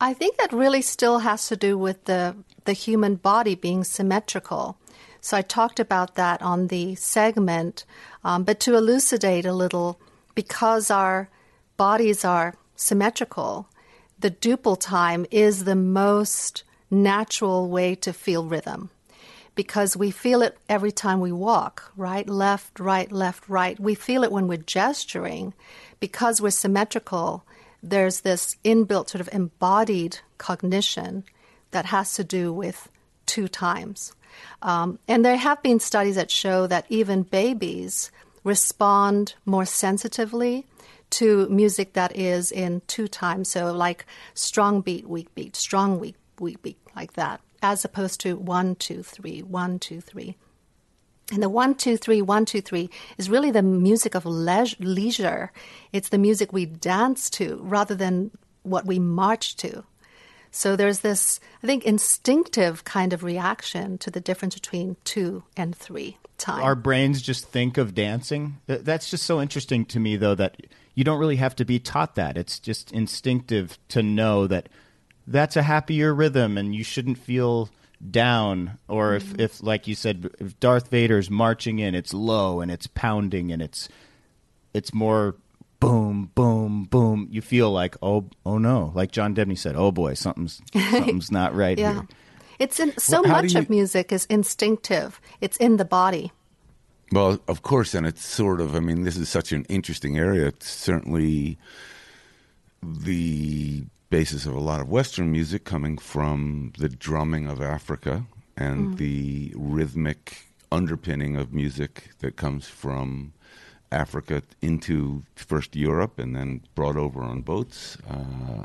I think that really still has to do with the the human body being symmetrical. So I talked about that on the segment, um, but to elucidate a little, because our bodies are symmetrical, the duple time is the most natural way to feel rhythm because we feel it every time we walk, right? Left, right, left, right. We feel it when we're gesturing. Because we're symmetrical, there's this inbuilt sort of embodied cognition that has to do with two times. Um, and there have been studies that show that even babies respond more sensitively to music that is in two times. So, like strong beat, weak beat, strong weak, weak beat, like that, as opposed to one, two, three, one, two, three. And the one, two, three, one, two, three is really the music of leis- leisure. It's the music we dance to rather than what we march to. So there's this, I think, instinctive kind of reaction to the difference between two and three time. Our brains just think of dancing. That's just so interesting to me, though, that you don't really have to be taught that. It's just instinctive to know that that's a happier rhythm and you shouldn't feel down. Or if, mm-hmm. if like you said, if Darth Vader's marching in, it's low and it's pounding and it's it's more boom, boom, boom. You feel like oh, oh no, like John Debney said, oh boy, something's something's not right yeah. here. It's in, so Well, much you- of music is instinctive. It's in the body. Well, of course, and it's sort of. I mean, this is such an interesting area. It's certainly the basis of a lot of Western music coming from the drumming of Africa and the rhythmic underpinning of music that comes from Africa into first Europe and then brought over on boats. Uh,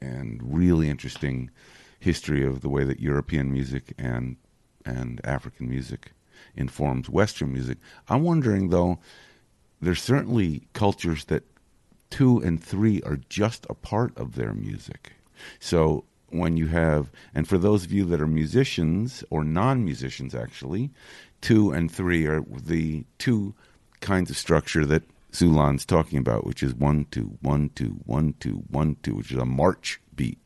and really interesting history of the way that European music and and African music informs Western music. I'm wondering though, there's certainly cultures that two and three are just a part of their music. So when you have, and for those of you that are musicians or non-musicians, actually, two and three are the two kinds of structure that Siu-Lan's talking about, which is one two one two one two one two, which is a march beat,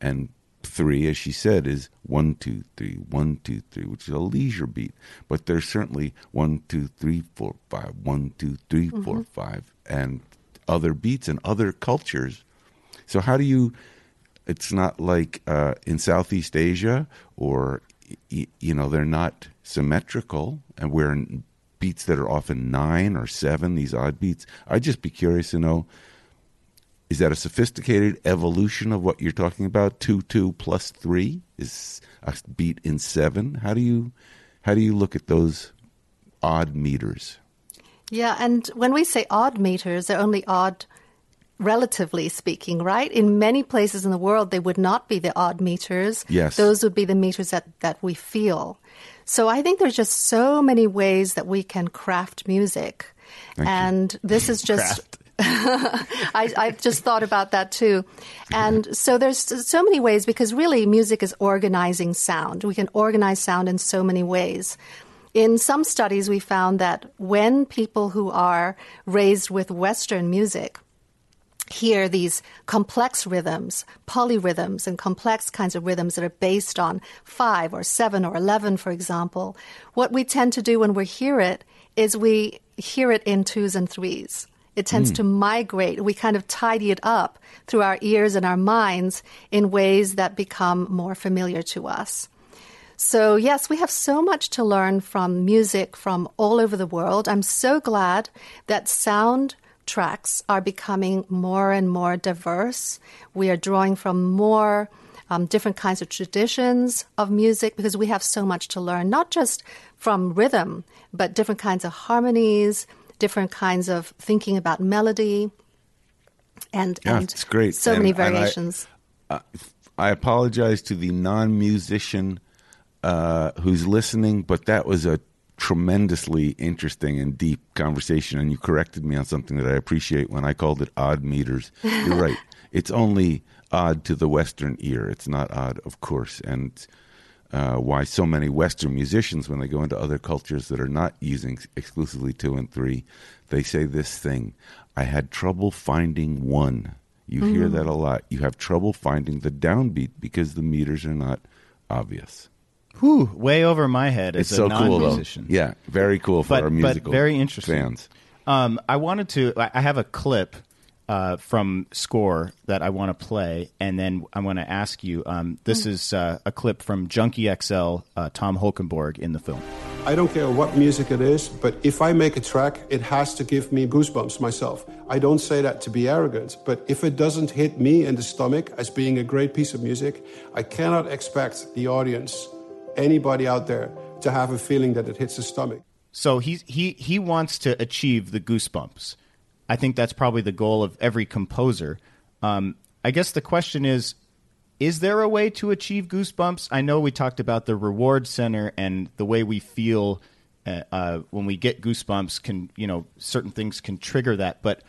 and three, as she said, is one two three one two three, which is a leisure beat. But there's certainly one two three four five one two three, four, five, and other beats and other cultures. So how do you? It's not like uh, in Southeast Asia, or you know, they're not symmetrical, and we're in beats that are often nine or seven. These odd beats. I'd just be curious to know is that a sophisticated evolution of what you're talking about? Two two plus three is a beat in seven. How do you how do you look at those odd meters? Yeah, and when we say odd meters, they're only odd relatively speaking, right? In many places in the world, they would not be the odd meters. Yes. Those would be the meters that, that we feel. So I think there's just so many ways that we can craft music. Thank you. and this is just. I, I've just thought about that too. And so there's so many ways because really music is organizing sound. We can organize sound in so many ways. In some studies, we found that when people who are raised with Western music hear these complex rhythms, polyrhythms, and complex kinds of rhythms that are based on five or seven or 11, for example, what we tend to do when we hear it is we hear it in twos and threes. It tends to migrate. We kind of tidy it up through our ears and our minds in ways that become more familiar to us. So, yes, we have so much to learn from music from all over the world. I'm so glad that sound tracks are becoming more and more diverse. We are drawing from more um, different kinds of traditions of music because we have so much to learn, not just from rhythm, but different kinds of harmonies, different kinds of thinking about melody, and, Yeah, and it's great. so And- many and I- variations. I apologize to the non-musician uh, who's listening, but that was a tremendously interesting and deep conversation, and you corrected me on something that I appreciate when I called it odd meters. You're right; it's only odd to the Western ear. It's not odd, of course, and uh, why so many Western musicians, when they go into other cultures that are not using exclusively two and three, they say this thing: "I had trouble finding one." You hear that a lot. You have trouble finding the downbeat because the meters are not obvious. Whew, way over my head as It's a so cool, though. non-musician. Yeah, very cool for But- our but musical very interesting. fans. Um, I wanted to. I I have a clip uh, from Score that I want to play, and then I want to ask you. Um, this is uh, a clip from Junkie XL, uh, Tom Holkenborg in the film. I don't care what music it is, but if I make a track, it has to give me goosebumps myself. I don't say that to be arrogant, but if it doesn't hit me in the stomach as being a great piece of music, I cannot expect the audience, anybody out there, to have a feeling that it hits the stomach. So he he he wants to achieve the goosebumps. I think that's probably the goal of every composer. Um, I guess the question is: Is there a way to achieve goosebumps? I know we talked about the reward center and the way we feel uh, uh, when we get goosebumps. Can you know certain things can trigger that, but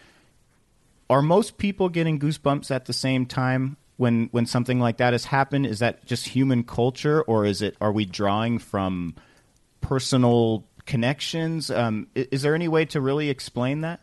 are most people getting goosebumps at the same time when when something like that has happened? Is that just human culture, or is it are we drawing from personal connections? Um, i- is there any way to really explain that?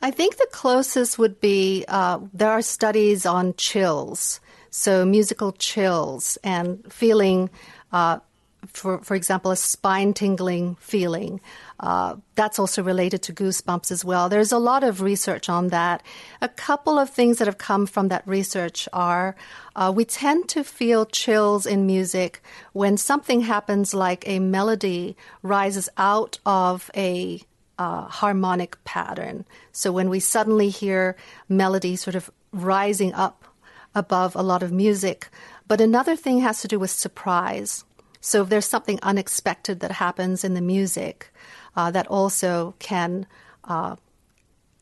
I think the closest would be uh, there are studies on chills, so musical chills and feeling, uh, for for example, a spine tingling feeling. Uh, that's also related to goosebumps as well. There's a lot of research on that. A couple of things that have come from that research are uh, we tend to feel chills in music when something happens like a melody rises out of a uh, harmonic pattern. So when we suddenly hear melody sort of rising up above a lot of music. But another thing has to do with surprise. So if there's something unexpected that happens in the music, uh, that also can uh,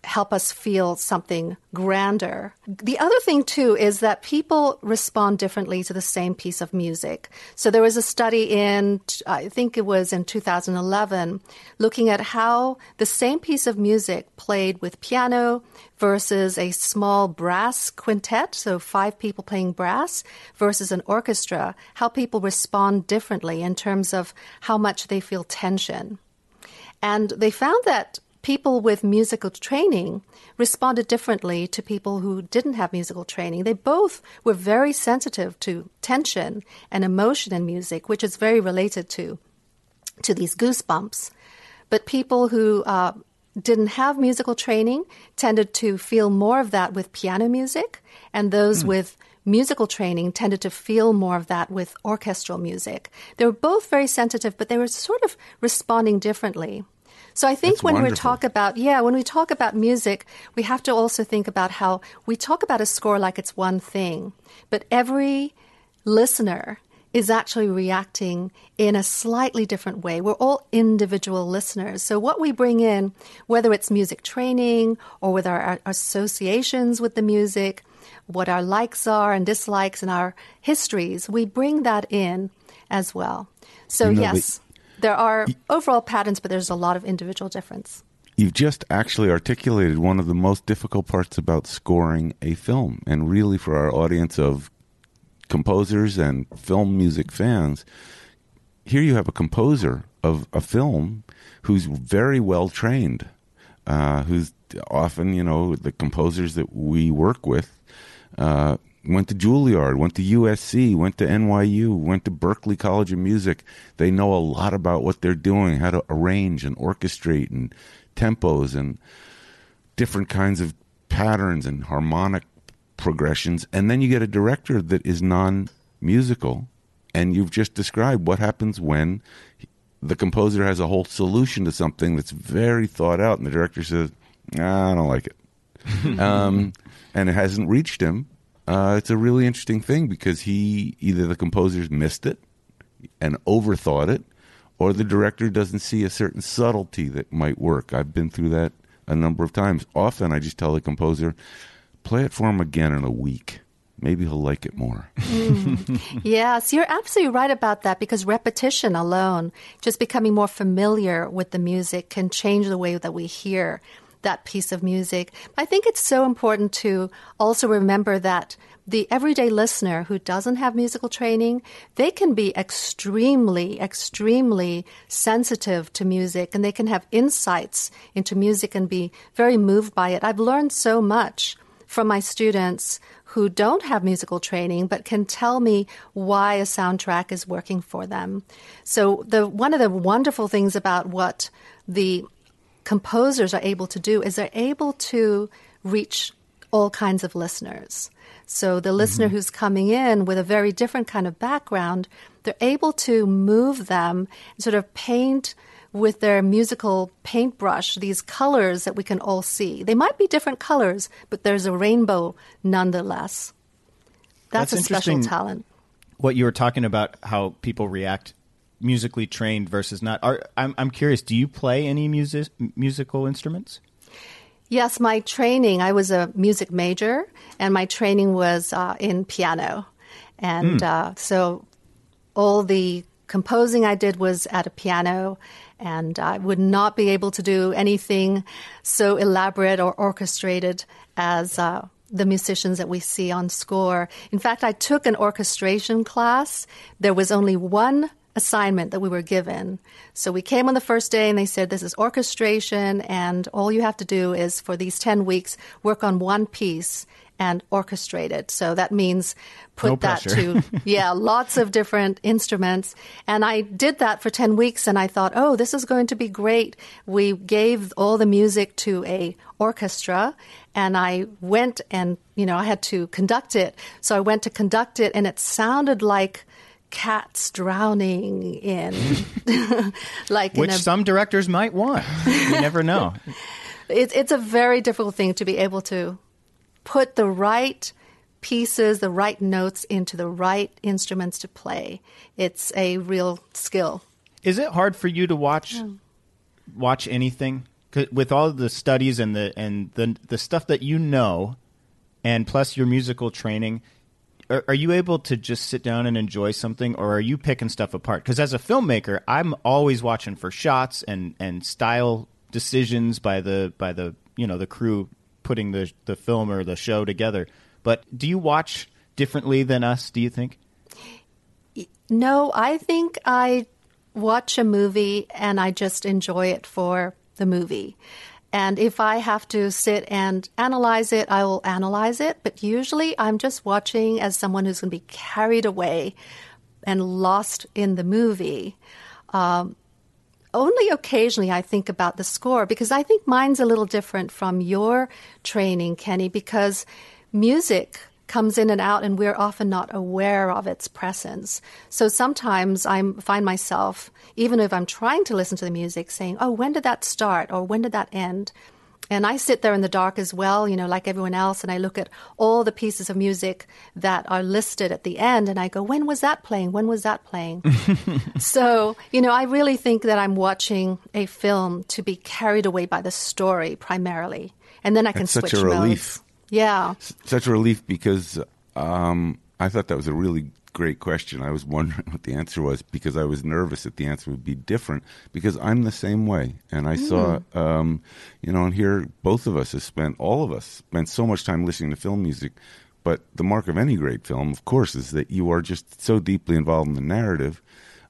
help us feel something grander. The other thing, too, is that people respond differently to the same piece of music. So there was a study in, I think it was in 2011, looking at how the same piece of music played with piano versus a small brass quintet, so five people playing brass, versus an orchestra, how people respond differently in terms of how much they feel tension. And they found that people with musical training responded differently to people who didn't have musical training. They both were very sensitive to tension and emotion in music, which is very related to to these goosebumps. But people who uh, didn't have musical training tended to feel more of that with piano music, and those Hmm. with musical training tended to feel more of that with orchestral music. They were both very sensitive, but they were sort of responding differently. So I think That's when we talk about yeah, when we talk about music, we have to also think about how we talk about a score like it's one thing, but every listener is actually reacting in a slightly different way. We're all individual listeners. So what we bring in, whether it's music training or with our, our associations with the music, what our likes are and dislikes and our histories, we bring that in as well. So You know, yes, there are overall patterns, but there's a lot of individual difference. You've just actually articulated one of the most difficult parts about scoring a film, and really for our audience of composers and film music fans, here you have a composer of a film who's very well trained, uh, who's often, you know, the composers that we work with uh, went to Juilliard, went to USC, went to NYU, went to Berklee College of Music. They know a lot about what they're doing, how to arrange and orchestrate and tempos and different kinds of patterns and harmonic progressions. And then you get a director that is non musical. And you've just described what happens when the composer has a whole solution to something that's very thought out, and the director says, "Nah, I don't like it. um, and it hasn't reached him. Uh, it's a really interesting thing because he either the composer's missed it and overthought it, or the director doesn't see a certain subtlety that might work. I've been through that a number of times. Often, I just tell the composer, "Play it for him again in a week. Maybe he'll like it more." Yes, you're absolutely right about that because repetition alone, just becoming more familiar with the music, can change the way that we hear that piece of music. I think it's so important to also remember that the everyday listener who doesn't have musical training, they can be extremely, extremely sensitive to music and they can have insights into music and be very moved by it. I've learned so much from my students who don't have musical training but can tell me why a soundtrack is working for them. So the one of the wonderful things about what the composers are able to do is they're able to reach all kinds of listeners. So the mm-hmm. listener who's coming in with a very different kind of background, they're able to move them and sort of paint with their musical paintbrush these colors that we can all see. They might be different colors, but there's a rainbow nonetheless. That's, That's a special talent. what you were talking about how people react musically trained versus not are i'm, I'm curious do you play any music musical instruments Yes, my training, I was a music major, and my training was uh, in piano. And uh, so all the composing I did was at a piano, and I would not be able to do anything so elaborate or orchestrated as. Uh, the musicians that we see on score. In fact, I took an orchestration class. There was only one assignment that we were given. So we came on the first day and they said, This is orchestration, and all you have to do is for these 10 weeks work on one piece and orchestrate it. So that means put No that to, yeah, lots of different instruments. And I did that for 10 weeks and I thought, oh, this is going to be great. We gave all the music to a orchestra and I went and, you know, I had to conduct it. So I went to conduct it and it sounded like cats drowning in like which in a some directors might want you never know it's it's a very difficult thing to be able to put the right pieces, the right notes into the right instruments to play. It's a real skill. Is it hard for you to watch watch anything with all the studies and the and the the stuff that you know, and plus your musical training? Are, are you able to just sit down and enjoy something, or are you picking stuff apart? Because as a filmmaker, I'm always watching for shots and and style decisions by the by the you know the crew putting the the film or the show together. But do you watch differently than us? Do you think? No, I think I watch a movie and I just enjoy it for the movie. And if I have to sit and analyze it, I will analyze it. But usually I'm just watching as someone who's going to be carried away and lost in the movie. Um, only occasionally I think about the score because I think mine's a little different from your training, Kenny, because music comes in and out and we're often not aware of its presence. So sometimes I find myself, even if I'm trying to listen to the music, saying, oh, when did that start or when did that end? And I sit there in the dark as well, you know, like everyone else, and I look at all the pieces of music that are listed at the end, and I go, when was that playing? When was that playing? so, you know, I really think that I'm watching a film to be carried away by the story primarily. And then I can That's switch such a relief. modes. Yeah. such a relief because um, I thought that was a really great question. I was wondering what the answer was because I was nervous that the answer would be different because I'm the same way. And I saw, um, you know, and here both of us have spent, all of us spent so much time listening to film music. But the mark of any great film, of course, is that you are just so deeply involved in the narrative.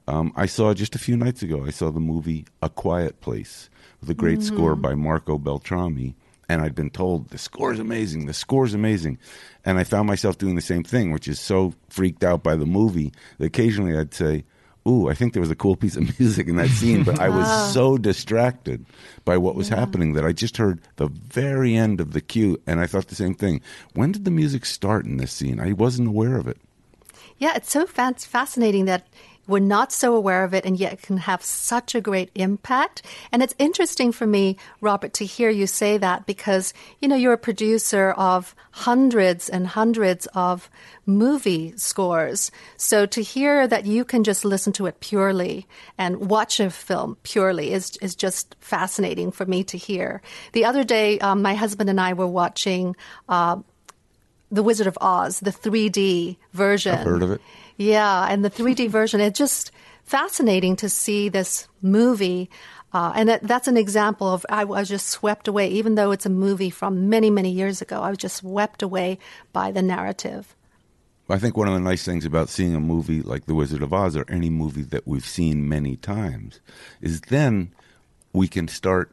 Um, I saw just a few nights ago, I saw the movie A Quiet Place with a great score by Marco Beltrami. And I'd been told the score's amazing, the score's amazing. And I found myself doing the same thing, which is so freaked out by the movie that occasionally I'd say, Ooh, I think there was a cool piece of music in that scene, but I was so distracted by what was happening that I just heard the very end of the cue and I thought the same thing. When did the music start in this scene? I wasn't aware of it. Yeah, it's so fa- fascinating that we're not so aware of it and yet it can have such a great impact. And it's interesting for me, Robert, to hear you say that because, you know, you're a producer of hundreds and hundreds of movie scores. So to hear that you can just listen to it purely and watch a film purely is, is just fascinating for me to hear. The other day, um, my husband and I were watching, uh, the Wizard of Oz, the 3D version. I've heard of it. Yeah, and the 3D version, it's just fascinating to see this movie. Uh, and that, that's an example of I was just swept away, even though it's a movie from many, many years ago. I was just swept away by the narrative. I think one of the nice things about seeing a movie like The Wizard of Oz or any movie that we've seen many times is then we can start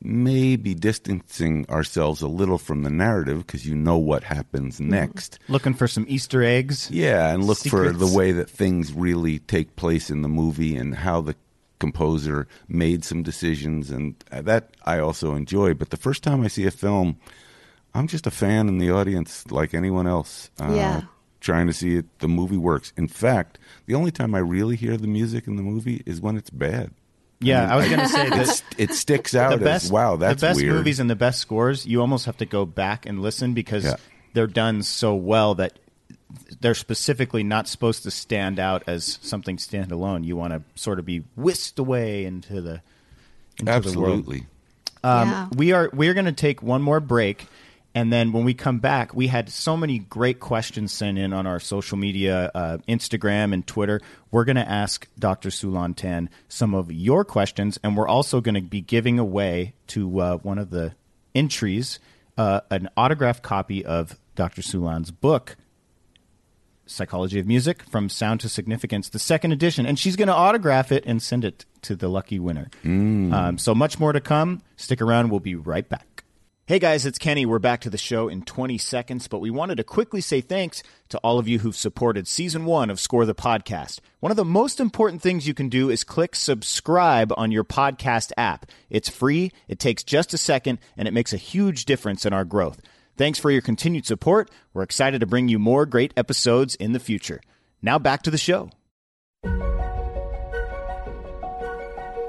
maybe distancing ourselves a little from the narrative because you know what happens next. Looking for some Easter eggs. Yeah, and look for the way that things really take place in the movie and how the composer made some decisions and that I also enjoy. But the first time I see a film, I'm just a fan in the audience like anyone else. Uh, Yeah. Trying to see it, the movie works. In fact, the only time I really hear the music in the movie is when it's bad. Yeah, I was going to say that it sticks out the best as wow, that's the best weird. movies and the best scores. You almost have to go back and listen because Yeah. they're done so well that they're specifically not supposed to stand out as something standalone. You want to sort of be whisked away into the into the world. Absolutely. Um, Yeah. We are we are going to take one more break, and then when we come back, we had so many great questions sent in on our social media, uh, Instagram and Twitter. We're going to ask Dr. Siu-Lan Tan some of your questions, and we're also going to be giving away to uh, one of the entries uh, an autographed copy of Dr. Siu-Lan's book. Psychology of Music from Sound to Significance, the second edition, and she's going to autograph it and send it to the lucky winner. Um, so much more to come. Stick around. We'll be right back. Hey guys, it's Kenny. We're back to the show in 20 seconds, but we wanted to quickly say thanks to all of you who've supported season one of Score the Podcast. One of the most important things you can do is click subscribe on your podcast app. It's free, it takes just a second, and it makes a huge difference in our growth. Thanks for your continued support. We're excited to bring you more great episodes in the future. Now back to the show.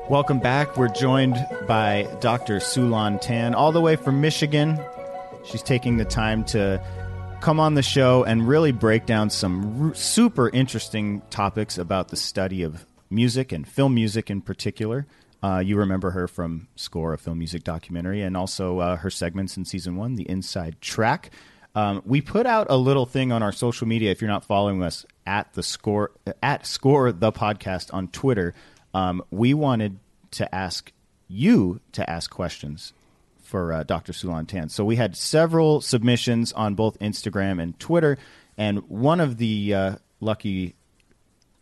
Welcome back. We're joined by Dr. Siu-Lan Tan, all the way from Michigan. She's taking the time to come on the show and really break down some r- super interesting topics about the study of music and film music in particular. Uh, you remember her from Score, a film music documentary, and also uh, her segments in season one, The Inside Track. Um, we put out a little thing on our social media. If you're not following us at the score at Score the podcast on Twitter, um, we wanted to ask you to ask questions for uh, Dr. Siu-Lan Tan. So we had several submissions on both Instagram and Twitter, and one of the uh, lucky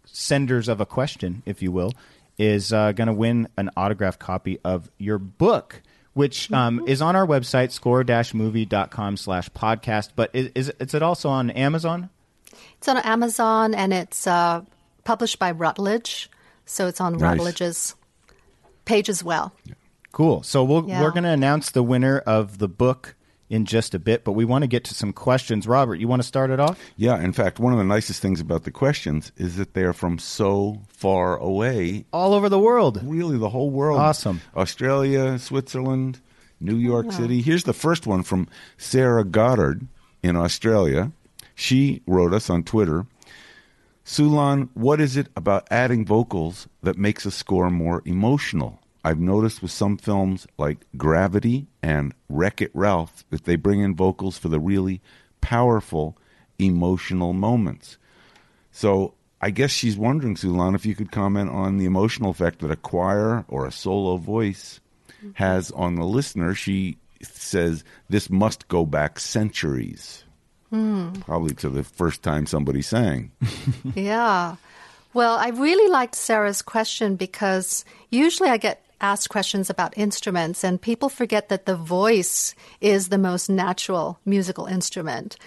senders of a question, if you will, is uh, going to win an autographed copy of your book, which um, is on our website, score-movie.com slash podcast. But is, is, is it also on Amazon? It's on Amazon and it's uh, published by Routledge. So it's on Nice. Routledge's page as well. Cool. So we'll, Yeah. we're going to announce the winner of the book in just a bit, but we want to get to some questions. Robert, you want to start it off? Yeah, in fact, one of the nicest things about the questions is that they are from so far away. All over the world. Really, the whole world. Awesome. Australia, Switzerland, New York City. Here's the first one from Sarah Goddard in Australia. She wrote us on Twitter Siu-Lan, what is it about adding vocals that makes a score more emotional? I've noticed with some films like Gravity and Wreck It Ralph that they bring in vocals for the really powerful emotional moments. So I guess she's wondering, Siu-Lan, if you could comment on the emotional effect that a choir or a solo voice mm-hmm. has on the listener. She says this must go back centuries. Hmm. Probably to the first time somebody sang. Yeah. Well, I really liked Sarah's question because usually I get asked questions about instruments, and people forget that the voice is the most natural musical instrument.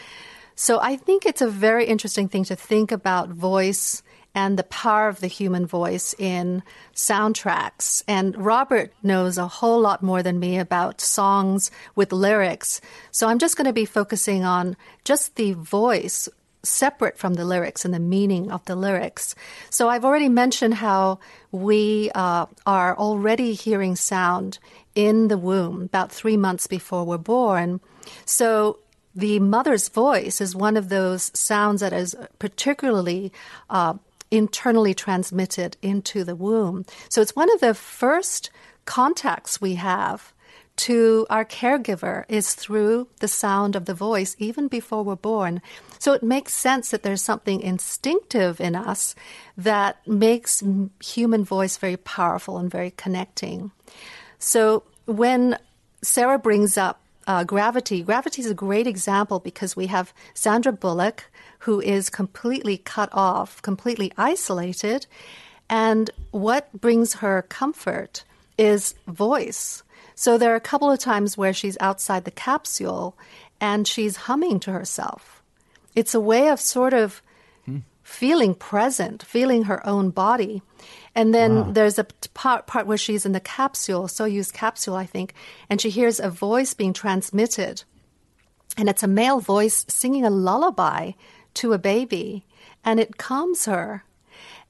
So I think it's a very interesting thing to think about voice and the power of the human voice in soundtracks. And Robert knows a whole lot more than me about songs with lyrics. So I'm just going to be focusing on just the voice separate from the lyrics and the meaning of the lyrics. So I've already mentioned how we uh, are already hearing sound in the womb about three months before we're born. So the mother's voice is one of those sounds that is particularly uh, internally transmitted into the womb. So it's one of the first contacts we have to our caregiver is through the sound of the voice even before we're born. So it makes sense that there's something instinctive in us that makes human voice very powerful and very connecting. So when Sarah brings up uh, gravity, gravity is a great example because we have Sandra Bullock, who is completely cut off, completely isolated. And what brings her comfort is voice. So there are a couple of times where she's outside the capsule and she's humming to herself. It's a way of sort of feeling present, feeling her own body. And then there's a part, part where she's in the capsule, Soyuz capsule, I think, and she hears a voice being transmitted. And it's a male voice singing a lullaby to a baby, and it calms her.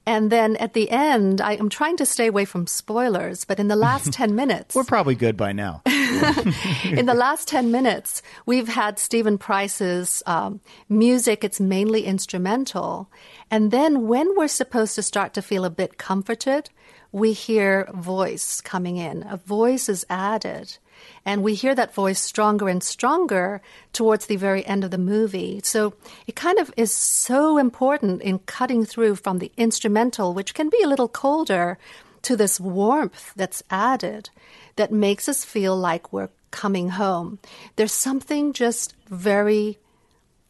And then at the end, I am trying to stay away from spoilers, but in the last 10 minutes, We're probably good by now. in the last 10 minutes, we've had Steven Price's um, music. It's mainly instrumental. And then when we're supposed to start to feel a bit comforted, we hear voice coming in. A voice is added. And we hear that voice stronger and stronger towards the very end of the movie. So it kind of is so important in cutting through from the instrumental, which can be a little colder, to this warmth that's added that makes us feel like we're coming home. There's something just very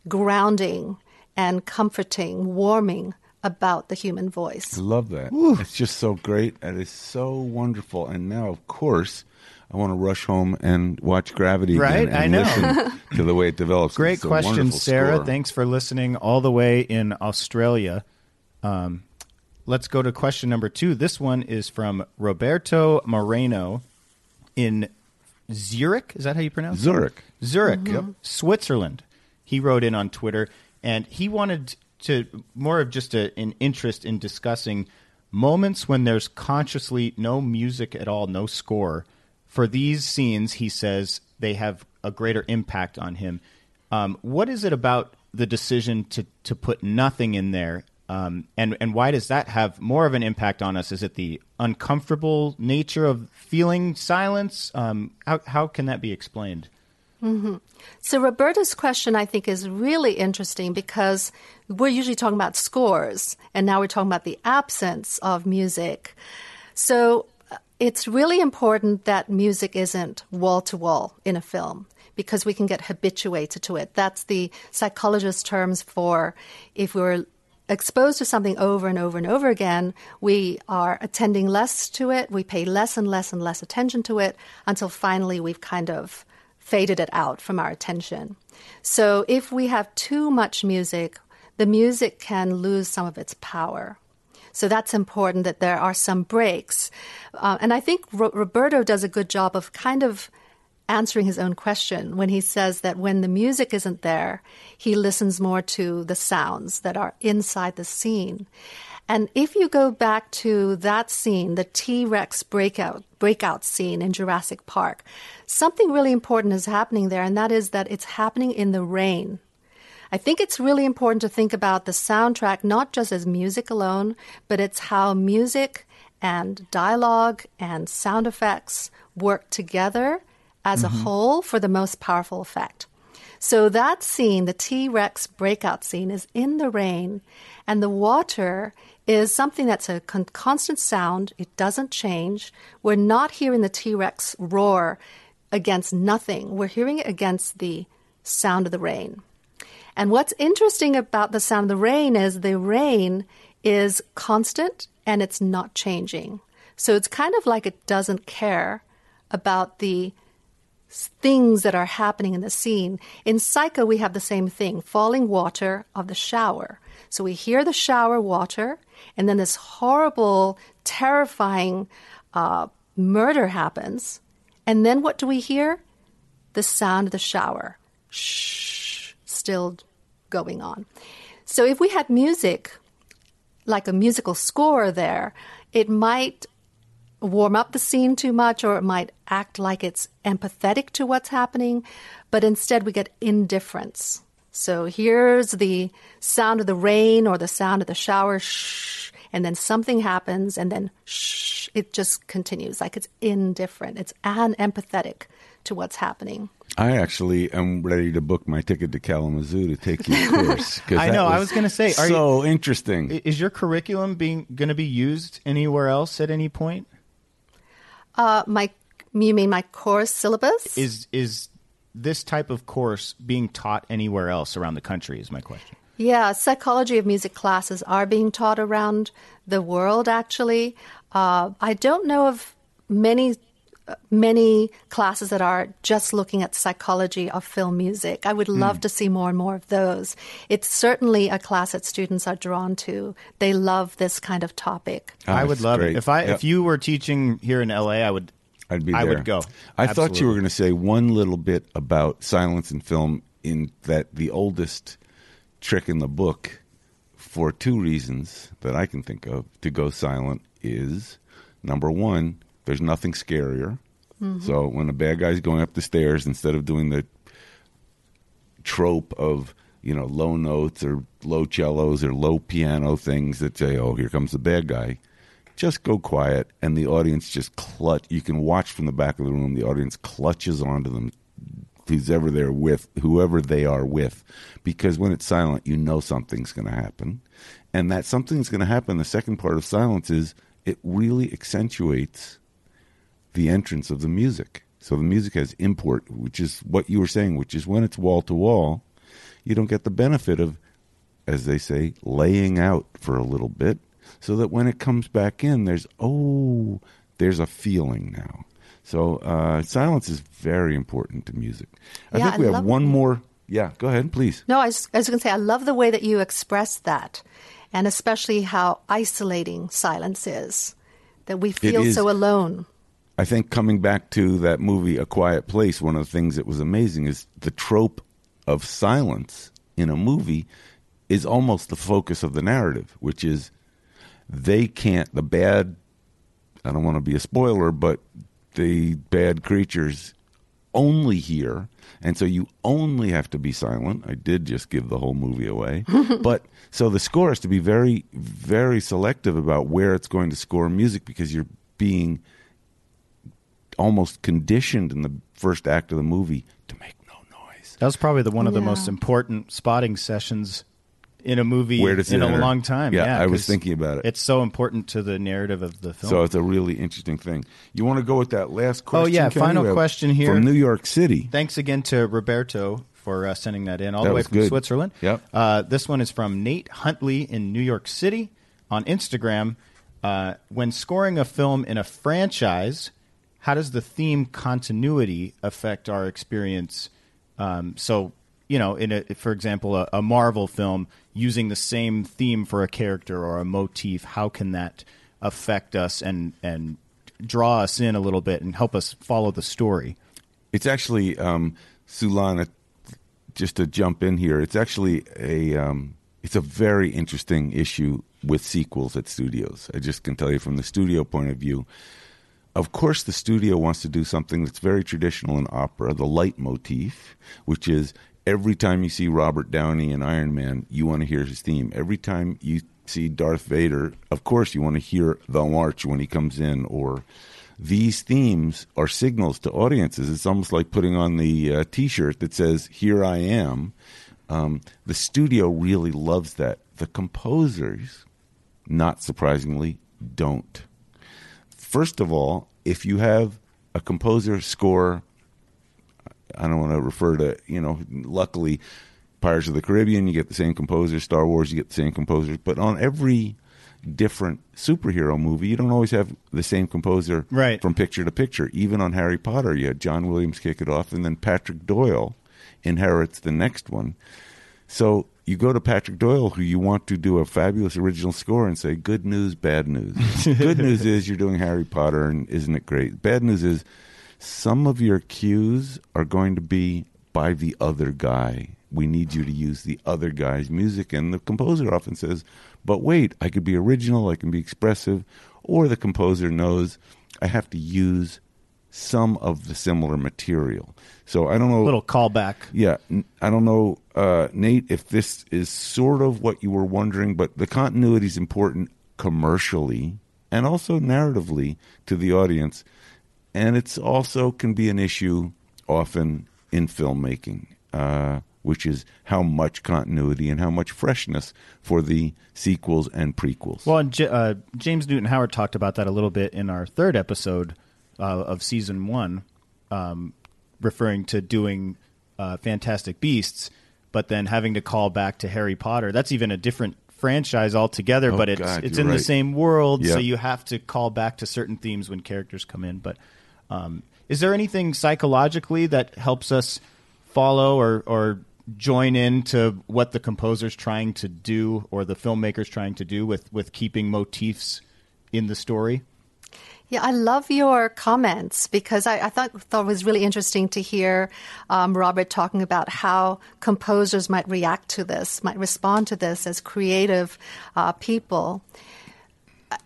grounding and comforting, warming about the human voice. I love that. It's just so great. and it's so wonderful. And now, of course, I want to rush home and watch Gravity Right? again I and know. listen to the way it develops. Great It's question, Sarah. score. Thanks for listening all the way in Australia. Um, let's go to question number two. This one is from Roberto Moreno in Zurich. Is that how you pronounce it? Zurich. Zurich, yep. Switzerland. He wrote in on Twitter, and he wanted to more of just a, an interest in discussing moments when there's consciously no music at all, no score. For these scenes, he says they have a greater impact on him. Um, what is it about the decision to to put nothing in there, um, and and why does that have more of an impact on us? Is it the uncomfortable nature of feeling silence? Um, how how can that be explained? So Roberta's question, I think, is really interesting because we're usually talking about scores, and now we're talking about the absence of music. So it's really important that music isn't wall to wall in a film because we can get habituated to it. That's the psychologist's terms for if we're exposed to something over and over and over again, we are attending less to it. We pay less and less and less attention to it until finally we've kind of faded it out from our attention. So if we have too much music, the music can lose some of its power. So that's important that there are some breaks. Uh, and I think Ro- Roberto does a good job of kind of answering his own question when he says that when the music isn't there, he listens more to the sounds that are inside the scene. And if you go back to that scene, the T Rex breakout breakout scene in Jurassic Park, something really important is happening there, and that is that it's happening in the rain. I think it's really important to think about the soundtrack not just as music alone, but it's how music and dialogue and sound effects work together as Mm-hmm. a whole for the most powerful effect. So that scene, the T Rex breakout scene, is in the rain, and the water is something that's a con- constant sound. It doesn't change. We're not hearing the T Rex roar against nothing, we're hearing it against the sound of the rain. And what's interesting about the sound of the rain is the rain is constant and it's not changing. So it's kind of like it doesn't care about the things that are happening in the scene. In Psycho, we have the same thing falling water of the shower. So we hear the shower water, and then this horrible, terrifying uh, murder happens. And then what do we hear? The sound of the shower. Shh, still going on. So if we had music, like a musical score there, it might warm up the scene too much or it might act like it's empathetic to what's happening, but instead we get indifference. So here's the sound of the rain or the sound of the shower, shh, and then something happens, and then shh, it just continues like it's indifferent. It's unempathetic to what's happening. I actually am ready to book my ticket to Kalamazoo to take your course. I that know, I was was gonna say, are you- so interesting. Is your curriculum being going to be used anywhere else at any point? Uh, my, you mean my course syllabus? Is is this type of course being taught anywhere else around the country? Is my question. Yeah, psychology of music classes are being taught around the world. Actually, uh, I don't know of many many classes that are just looking at psychology of film music. I would hmm. love to see more and more of those. It's certainly a class that students are drawn to. They love this kind of topic. Oh, I would love great. it if I Yep. if you were teaching here in LA. I would. I'd be I would go. I thought you were going to say one little bit about silence in film in that the oldest trick in the book for two reasons that I can think of to go silent is number one, there's nothing scarier. So when a bad guy's going up the stairs, instead of doing the trope of you know low notes or low cellos or low piano things that say, "Oh, here comes the bad guy," just go quiet, and the audience just clutch. You can watch from the back of the room; the audience clutches onto them, who's ever they're with, whoever they are with, because when it's silent, you know something's going to happen, and that something's going to happen. The second part of silence is it really accentuates the entrance of the music. So the music has import, which is what you were saying, which is when it's wall to wall, you don't get the benefit of, as they say, laying out for a little bit, so that when it comes back in, there's oh, there's a feeling now. So uh, silence is very important to music. I Yeah, think we I have one more. Yeah, go ahead, please. No, I was, I was going to say, I love the way that you express that, and especially how isolating silence is, that we feel so alone. I think coming back to that movie, A Quiet Place, one of the things that was amazing is the trope of silence in a movie is almost the focus of the narrative, which is they can't, the bad, I don't want to be a spoiler, but the bad creatures only hear. And so you only have to be silent. I did just give the whole movie away. but so the score has to be very, very selective about where it's going to score music because you're being almost conditioned in the first act of the movie to make no noise. That was probably the one of the most important spotting sessions in a movie Where does it in a enter? long time. Yeah, I was thinking about it. It's so important to the narrative of the film. So it's a really interesting thing. You want to go with that last question? Oh, yeah, Kenny? final have- question here. from New York City. Thanks again to Roberto for uh, sending that in all That the way from good. Switzerland. Yep. Uh, this one is from Nate Huntley in New York City on Instagram. Uh, when scoring a film in a franchise, how does the theme continuity affect our experience? Um, so, you know, in a, for example, a, a Marvel film using the same theme for a character or a motif, how can that affect us and and draw us in a little bit and help us follow the story? It's actually um, Sulana. Just to jump in here, it's actually a um, it's a very interesting issue with sequels at studios. I just can tell you from the studio point of view. Of course, the studio wants to do something that's very traditional in opera, the leitmotif, which is every time you see Robert Downey in Iron Man, you want to hear his theme. Every time you see Darth Vader, of course, you want to hear the march when he comes in, or these themes are signals to audiences. It's almost like putting on the uh, T-shirt that says "Here I am." Um, the studio really loves that. The composers, not surprisingly, don't. First of all, if you have a composer score, I don't want to refer to you know. Luckily, Pirates of the Caribbean, you get the same composer. Star Wars, you get the same composer, But on every different superhero movie, you don't always have the same composer Right. from picture to picture. Even on Harry Potter, you had John Williams kick it off, and then Patrick Doyle inherits the next one. So you go to Patrick Doyle, who you want to do a fabulous original score, and say, "Good news, bad news." Good news is you're doing Harry Potter, and isn't it great? Bad news is some of your cues are going to be by the other guy. We need you to use the other guy's music, and the composer often says, "But wait, I could be original, I can be expressive," or the composer knows I have to use some of the similar material. So I don't know. little callback. Yeah, I don't know, uh, Nate, if this is sort of what you were wondering, but the continuity is important commercially and also narratively to the audience, and it's also can be an issue often in filmmaking, uh, which is how much continuity and how much freshness for the sequels and prequels. Well, and J- uh, James Newton Howard talked about that a little bit in our third episode uh, of season one, um, referring to doing uh, Fantastic Beasts, but then having to call back to Harry Potter. That's even a different franchise altogether, Oh, but it's God, it's in the same world, so you have to call back to certain themes when characters come in. But um, is there anything psychologically that helps us follow or or join into what the composer's trying to do or the filmmaker's trying to do with with keeping motifs in the story? Yeah, I love your comments because I, I thought thought it was really interesting to hear um, Robert talking about how composers might react to this, might respond to this as creative uh, people.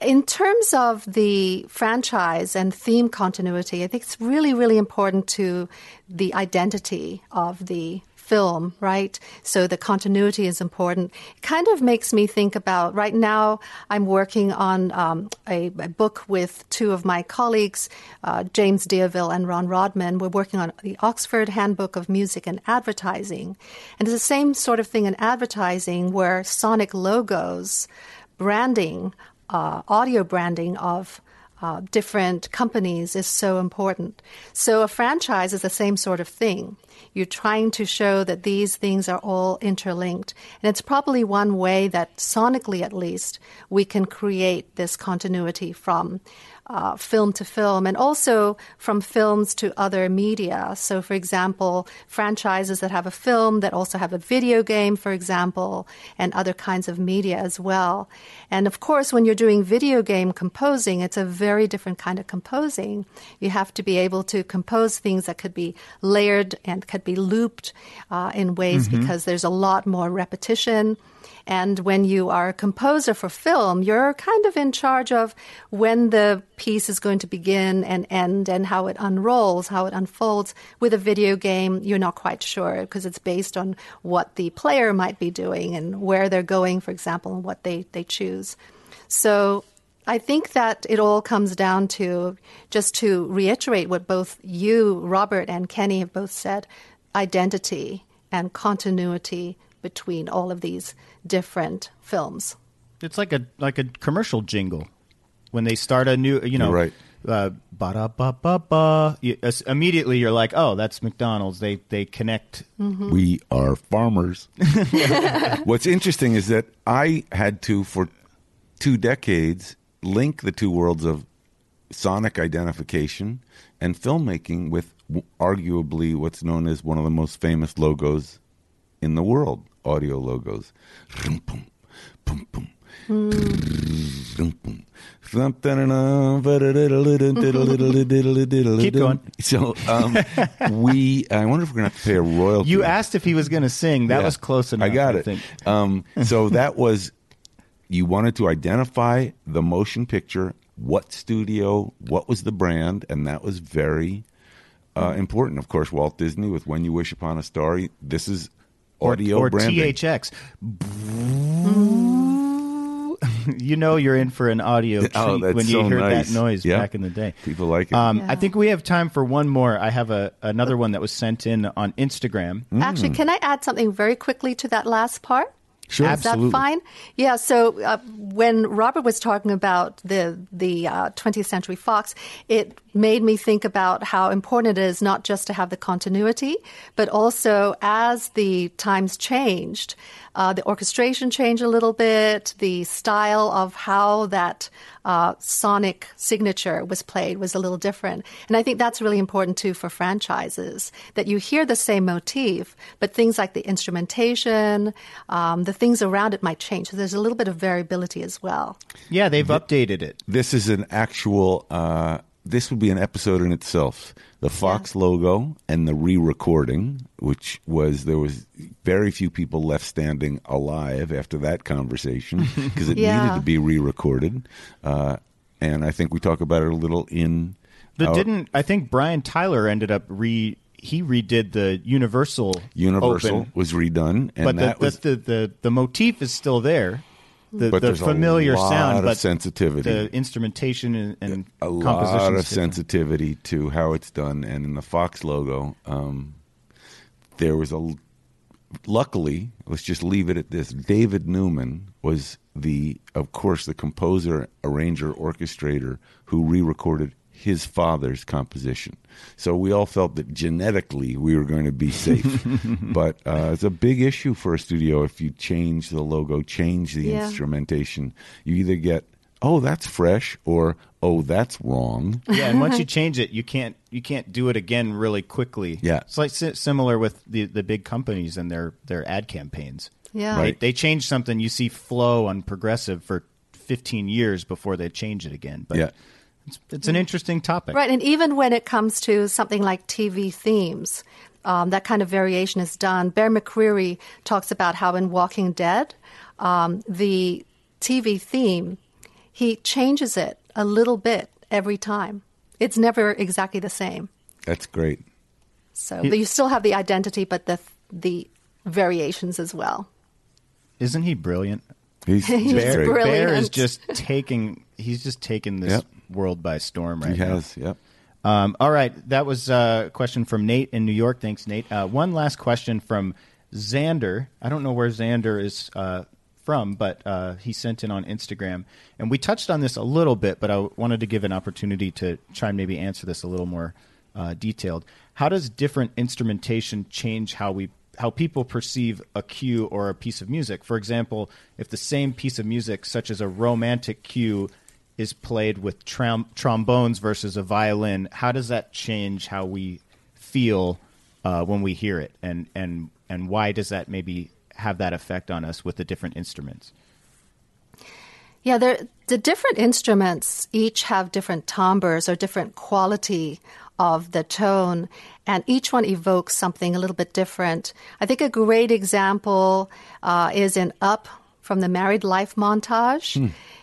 In terms of the franchise and theme continuity, I think it's really, really important to the identity of the film, right? So the continuity is important. It kind of makes me think about right now, I'm working on um, a, a book with two of my colleagues, uh, James Deaville and Ron Rodman. We're working on the Oxford Handbook of Music and Advertising. And it's the same sort of thing in advertising where sonic logos, branding, uh, audio branding of uh, different companies is so important. So a franchise is the same sort of thing. You're trying to show that these things are all interlinked. And it's probably one way that, sonically at least, we can create this continuity from uh, film to film and also from films to other media. So, for example, franchises that have a film that also have a video game, for example, and other kinds of media as well. And of course, when you're doing video game composing, it's a very different kind of composing. You have to be able to compose things that could be layered and could be looped uh, in ways because there's a lot more repetition. And when you are a composer for film, you're kind of in charge of when the piece is going to begin and end and how it unrolls, how it unfolds. With a video game, you're not quite sure because it's based on what the player might be doing and where they're going, for example, and what they, they choose. So I think that it all comes down to just to reiterate what both you, Robert, and Kenny have both said identity and continuity between all of these different films. It's like a like a commercial jingle when they start a new, you know, You're right. uh, ba da ba ba ba. Immediately, you're like, oh, that's McDonald's. They they connect. We are farmers. What's interesting is that I had to, for two decades, link the two worlds of sonic identification and filmmaking with arguably what's known as one of the most famous logos in the world audio logos. Pum. Keep going. So um, we, I wonder if we're going to have to pay a royalty. You asked if he was going to sing. That Yeah. was close enough. I got it. think. Um, so that was you wanted to identify the motion picture, what studio, what was the brand, and that was very uh, important. Of course, Walt Disney with "When You Wish Upon a Star." This is audio or, or branding. THX. you know you're in for an audio treat Oh, that's when you so heard nice. that noise Yeah. back in the day. People like it. Um, Yeah. I think we have time for one more. I have a another one that was sent in on Instagram. Actually, can I add something very quickly to that last part? Sure. Is that fine? Yeah. So uh, when Robert was talking about the the uh, 20th Century Fox, it made me think about how important it is not just to have the continuity, but also as the times changed, uh, the orchestration changed a little bit, the style of how that uh, sonic signature was played was a little different, and I think that's really important too for franchises that you hear the same motif, but things like the instrumentation, um, the things around it might change. So there's a little bit of variability as well. Yeah, they've updated it. this is an actual. Uh, this would be an episode in itself. The Fox logo and the re-recording, which was there was very few people left standing alive after that conversation because it Yeah. needed to be re-recorded. Uh, and I think we talk about it a little in. But our- didn't I think Brian Tyler ended up re he redid the Universal Universal Open, was redone, and but the, was the, the the the motif is still there. The, But the there's a familiar lot sound, of but sensitivity. the instrumentation and, and a lot of sensitivity to how it's done. And in the Fox logo, um, there was a. Luckily, let's just leave it at this. David Newman was the, of course, the composer, arranger, orchestrator who re-recorded his father's composition. So we all felt that genetically we were going to be safe. but uh, it's a big issue for a studio if you change the logo, change the Yeah. instrumentation. You either get oh that's fresh or oh that's wrong. yeah, and once you change it, you can't you can't do it again really quickly. Yeah. it's like si- similar with the the big companies and their their ad campaigns. Yeah. Right. They, they change something, you see Flo on Progressive for 15 years before they change it again. But Yeah. It's, it's an interesting topic. Right, and even when it comes to something like TV themes, um, that kind of variation is done. Bear McCreary talks about how in Walking Dead, um, the TV theme, he changes it a little bit every time. It's never exactly the same. That's great. So you still have the identity, but the the variations as well. Isn't he brilliant? He's, he's He's great. brilliant. Bear is just taking he's just taking this Yep. World by storm right He now. has. Yep. Um, all right, that was uh, a question from Nate in New York. Thanks, Nate. Uh, one last question from Xander. I don't know where Xander is uh, from, but uh, he sent in on Instagram, and we touched on this a little bit, but I wanted to give an opportunity to try and maybe answer this a little more uh, detailed. How does different instrumentation change how we how people perceive a cue or a piece of music? For example, if the same piece of music, such as a romantic cue, is played with trom- trombones versus a violin, how does that change how we feel uh, when we hear it, and and and why does that maybe have that effect on us with the different instruments? Yeah, the different instruments each have different timbres or different quality of the tone, and each one evokes something a little bit different. I think a great example uh, is in Up from the Married Life montage.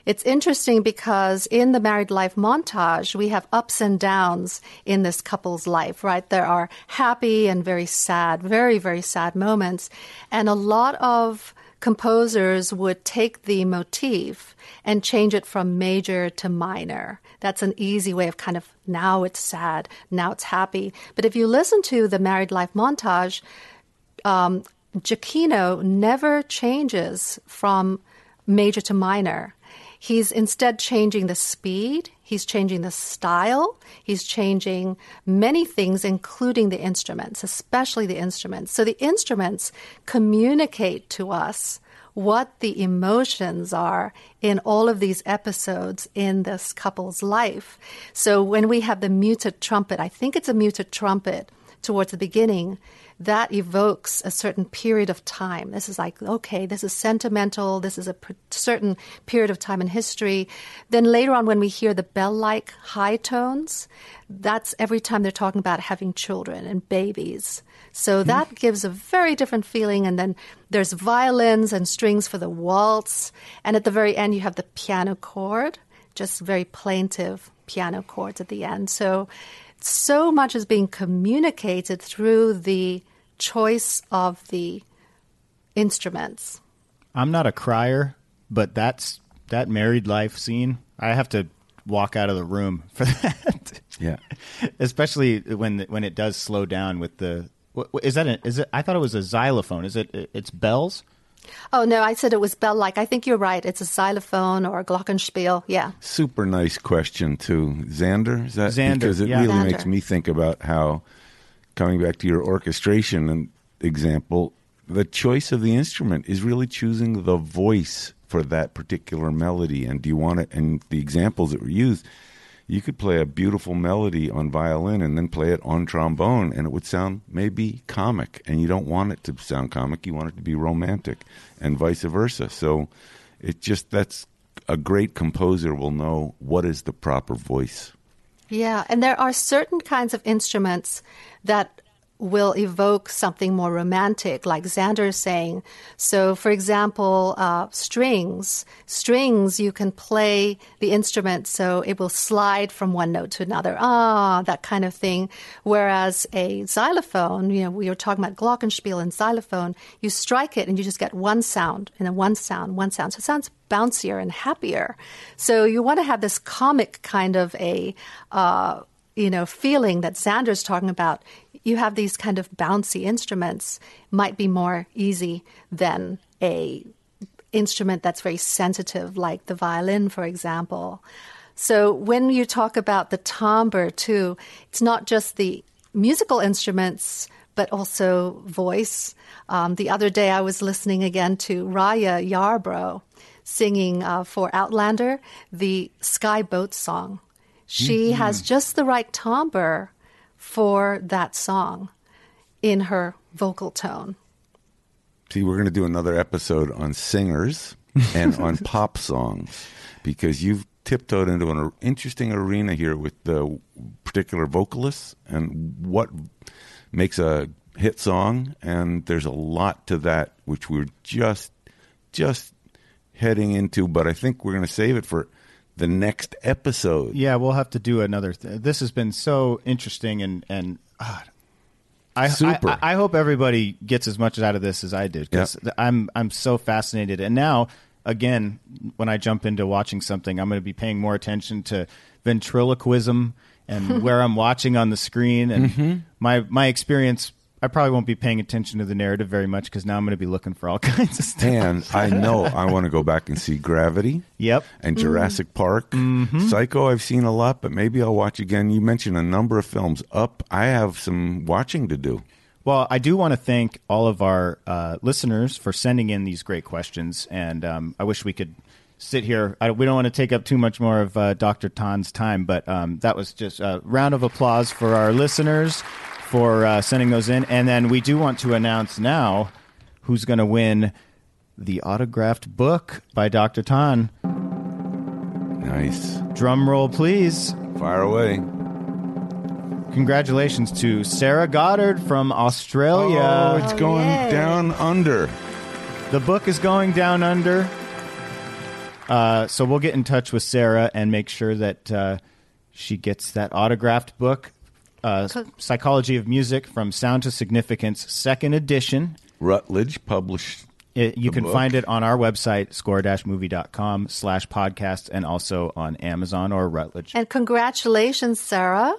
It's interesting because in the married life montage, we have ups and downs in this couple's life, right? There are happy and very sad, very, very sad moments. And a lot of composers would take the motif and change it from major to minor. That's an easy way of kind of now it's sad, now it's happy. But if you listen to the married life montage, um, Giacchino never changes from major to minor. He's instead changing the speed, he's changing the style, he's changing many things, including the instruments, especially the instruments. So the instruments communicate to us what the emotions are in all of these episodes in this couple's life. So when we have the muted trumpet, I think it's a muted trumpet towards the beginning, that evokes a certain period of time. This is like, okay, this is sentimental. This is a p- certain period of time in history. Then later on, when we hear the bell like high tones, that's every time they're talking about having children and babies. So mm-hmm. that gives a very different feeling. And then there's violins and strings for the waltz. And at the very end, you have the piano chord, just very plaintive piano chords at the end. So, so much is being communicated through the choice of the instruments. I'm not a crier, but that's that married life scene. I have to walk out of the room for that. Yeah. Especially when when it does slow down with the what, what- is that a, is it I thought it was a xylophone. Is it it's bells? Oh, no, I said it was bell like. I think you're right. It's a xylophone or a glockenspiel. Yeah. Super nice question too, Xander. Is that Xander, because it yeah. really Xander. makes me think about how coming back to your orchestration and example, the choice of the instrument is really choosing the voice for that particular melody. And do you want it? And the examples that were used, you could play a beautiful melody on violin and then play it on trombone, and it would sound maybe comic. And you don't want it to sound comic; you want it to be romantic, and vice versa. So, it just that's a great composer will know what is the proper voice. Yeah, and there are certain kinds of instruments that will evoke something more romantic, like Xander is saying. So, for example, uh, strings. Strings, you can play the instrument so it will slide from one note to another. Ah, that kind of thing. Whereas a xylophone, you know, we were talking about glockenspiel and xylophone, you strike it and you just get one sound, and then one sound, one sound. So it sounds bouncier and happier. So you want to have this comic kind of a, uh, you know, feeling that Xander's talking about. You have these kind of bouncy instruments might be more easy than a instrument that's very sensitive, like the violin, for example. So when you talk about the timbre too, it's not just the musical instruments, but also voice. Um, the other day, I was listening again to Raya Yarbrough singing uh, for Outlander the Sky Boat song. She has just the right timbre for that song in her vocal tone. See, we're going to do another episode on singers and on pop songs because you've tiptoed into an interesting arena here with the particular vocalists and what makes a hit song. And there's a lot to that which we're just just heading into, but I think we're going to save it for the next episode. Yeah, we'll have to do another. Th- this has been so interesting and and ah, I, Super. I I hope everybody gets as much out of this as I did because I'm I'm so fascinated. And now again, when I jump into watching something, I'm going to be paying more attention to ventriloquism and where I'm watching on the screen. And Mm-hmm. my my experience, I probably won't be paying attention to the narrative very much because now I'm going to be looking for all kinds of stuff. And I know I want to go back and see Gravity. Yep. And Jurassic Park. Psycho, I've seen a lot, but maybe I'll watch again. You mentioned a number of films. Up, I have some watching to do. Well, I do want to thank all of our uh, listeners for sending in these great questions, and um, I wish we could sit here. I, we don't want to take up too much more of uh, Dr. Tan's time, but um, that was just a round of applause for our listeners for uh, sending those in, and then we do want to announce now who's going to win the autographed book by Dr. Tan. Nice. Drum roll, please. Fire away. Congratulations to Sarah Goddard from Australia. Oh, it's going yay. down under. The book is going down under. Uh, so we'll get in touch with Sarah and make sure that uh, she gets that autographed book, uh, Psychology of Music from Sound to Significance, second edition. Routledge published. It, you The can book. find it on our website, score-movie.com slash podcast, and also on Amazon or Routledge. And congratulations, Sarah.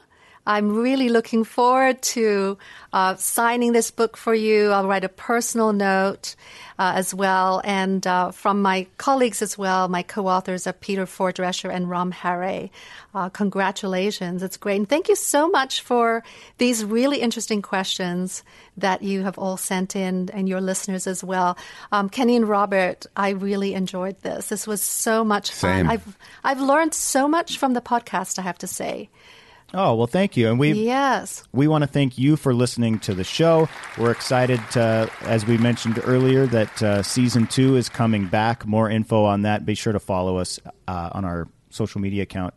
I'm really looking forward to uh, signing this book for you. I'll write a personal note uh, as well, and uh, from my colleagues as well, my co-authors are Peter Pfordresher and Rom Harré. Uh, congratulations! It's great, and thank you so much for these really interesting questions that you have all sent in, and your listeners as well. Um, Kenny and Robert, I really enjoyed this. This was so much fun. Same. I've I've learned so much from the podcast. I have to say. Oh well, thank you, and we Yes. we want to thank you for listening to the show. We're excited, to, as we mentioned earlier, that uh, season two is coming back. More info on that. Be sure to follow us uh, on our social media account: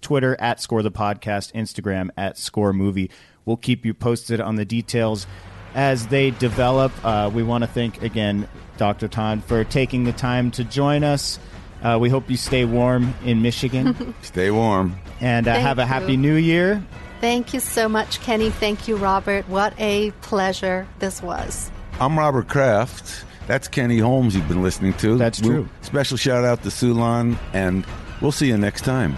Twitter at Score the Podcast, Instagram at Score Movie. We'll keep you posted on the details as they develop. Uh, we want to thank again Dr. Todd for taking the time to join us. Uh, we hope you stay warm in Michigan Stay warm. and uh, have a you. happy new year. Thank you so much, Kenny. Thank you, Robert. What a pleasure this was. I'm Robert Kraft. That's Kenny Holmes you've been listening to. That's true. Special shout out to Siu-Lan, and we'll see you next time.